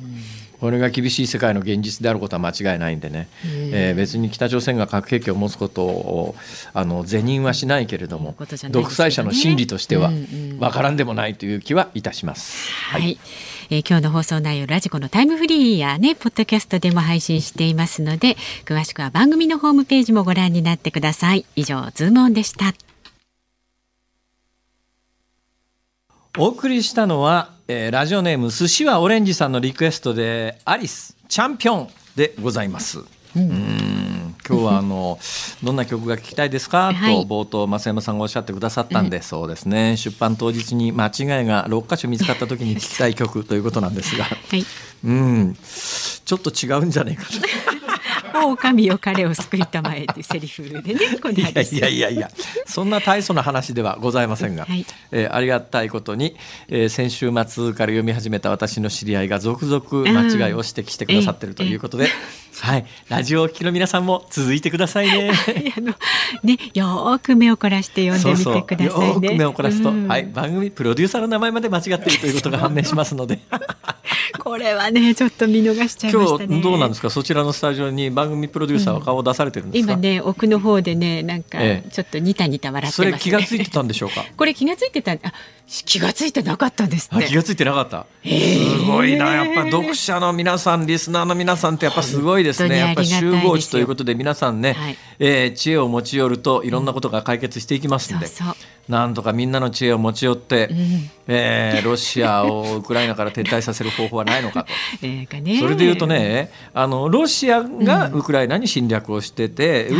これが厳しい世界の現実であることは間違いないんでね、えー、別に北朝鮮が核兵器を持つことをあの是認はしないけれども、ね、独裁者の心理としては分からんでもないという気はいたします。はい、はい。えー、今日の放送内容ラジコのタイムフリーやねポッドキャストでも配信していますので詳しくは番組のホームページもご覧になってください。以上ズームオンでした。お送りしたのはえー、ラジオネーム寿司はオレンジさんのリクエストでアリスチャンピオンでございます。うん、今日はあの どんな曲が聴きたいですか、はい、と冒頭増山さんがおっしゃってくださったんで、うん、そうですね。出版当日に間違いが6箇所見つかった時に聴きたい曲ということなんですが、はい、うん。ちょっと違うんじゃないかと。狼よ彼を救いたまえっていうセリフでねこ いやいやいやいやそんな大層な話ではございませんが、はい、えー、ありがたいことに、えー、先週末から読み始めた私の知り合いが続々間違いを指摘してくださっているということで、はい、ラジオを聴きの皆さんも続いてくださいね。あのね、よく目を凝らして読んでみてくださいね。よく目を凝らすと、うん、はい、番組プロデューサーの名前まで間違っているということが判明しますので。これはねちょっと見逃しちゃいましたね。どうなんですか？そちらのスタジオに番組プロデューサーは顔を出されてるんですか、うん、今ね奥の方でねなんかちょっとニタニタ笑ってます、ね、それ気がついてたんでしょうか？こ れ気がついてたあ気がついてなかったんです気がついてなかった、すごいな。やっぱ読者の皆さんリスナーの皆さんってやっぱすごいですね。やっぱ集合地ということで皆さんね、はい、えー、知恵を持ち寄るといろんなことが解決していきますんで、うん、そうそう。なんとかみんなの知恵を持ち寄って、うん、えー、ロシアをウクライナから撤退させる方法はないのかと。それでいうとねあのロシアがウクライナに侵略をしてて、うん、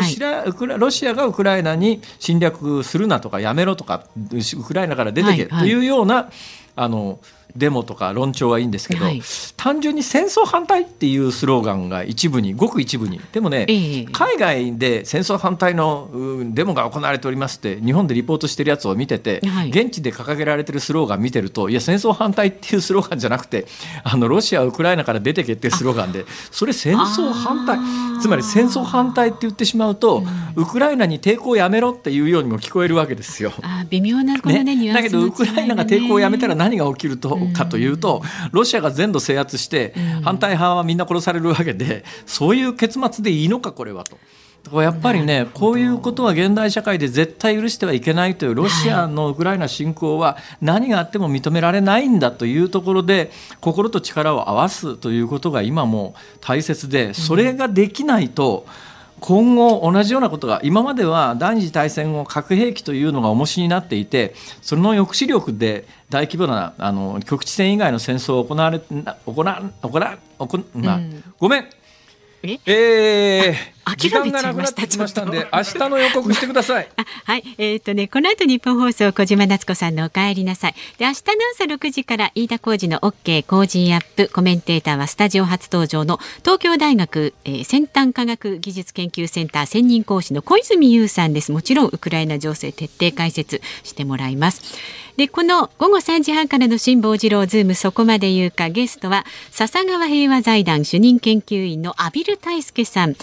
ロシアがウクライナに侵略するなとかやめろとかウクライナから出てけというような、はいはい、あのデモとか論調はいいんですけど、はい、単純に戦争反対っていうスローガンが一部にごく一部に。でもね、えー、海外で戦争反対のデモが行われておりますって日本でリポートしてるやつを見てて、はい、現地で掲げられてるスローガン見てるといや戦争反対っていうスローガンじゃなくて あのロシアウクライナから出てけっていうスローガンでそれ戦争反対つまり戦争反対って言ってしまうと、ウクライナに抵抗をやめろっていうようにも聞こえるわけですよ。あ微妙なこのね、ね、だけどウクライナが抵抗をやめたら何が起きると、かというとロシアが全土制圧して反対派はみんな殺されるわけでそういう結末でいいのかこれはと。やっぱりねこういうことは現代社会で絶対許してはいけないというロシアのウクライナ侵攻は何があっても認められないんだというところで心と力を合わすということが今も大切でそれができないと、うん今後同じようなことが今までは第二次大戦後核兵器というのが重しになっていてその抑止力で大規模なあの局地戦以外の戦争を行われ行わ行わ行、まあ、うん、ごめん。え？えー時間がなくなってきましたんで明日の予告してください。はい。えー、っとねこの後日本放送小島夏子さんのお帰りなさい。で明日の朝6時から飯田浩二の OK 工事アップコメンテーターはスタジオ初登場の東京大学、えー、先端科学技術研究センター専任講師の小泉悠さんです。もちろんウクライナ情勢徹底解説してもらいます。でこの午後3時半からの辛坊治郎ズームそこまで言うかゲストは笹川平和財団主任研究員の畔蒜泰助さん。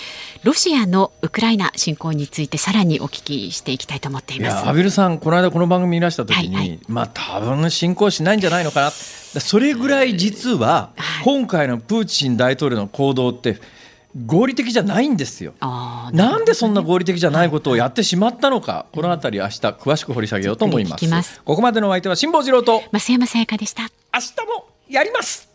ロシアのウクライナ侵攻についてさらにお聞きしていきたいと思っています。阿比留さんこの間この番組いらした時に、はい。はい、まあ多分侵攻しないんじゃないのかな。それぐらい実は今回のプーチン大統領の行動って合理的じゃないんですよ。なね、なんでそんな合理的じゃないことをやってしまったのか、このあたり明日詳しく掘り下げようと思います。ここまでのお相手は辛坊治郎と。増山さやかでした。明日もやります。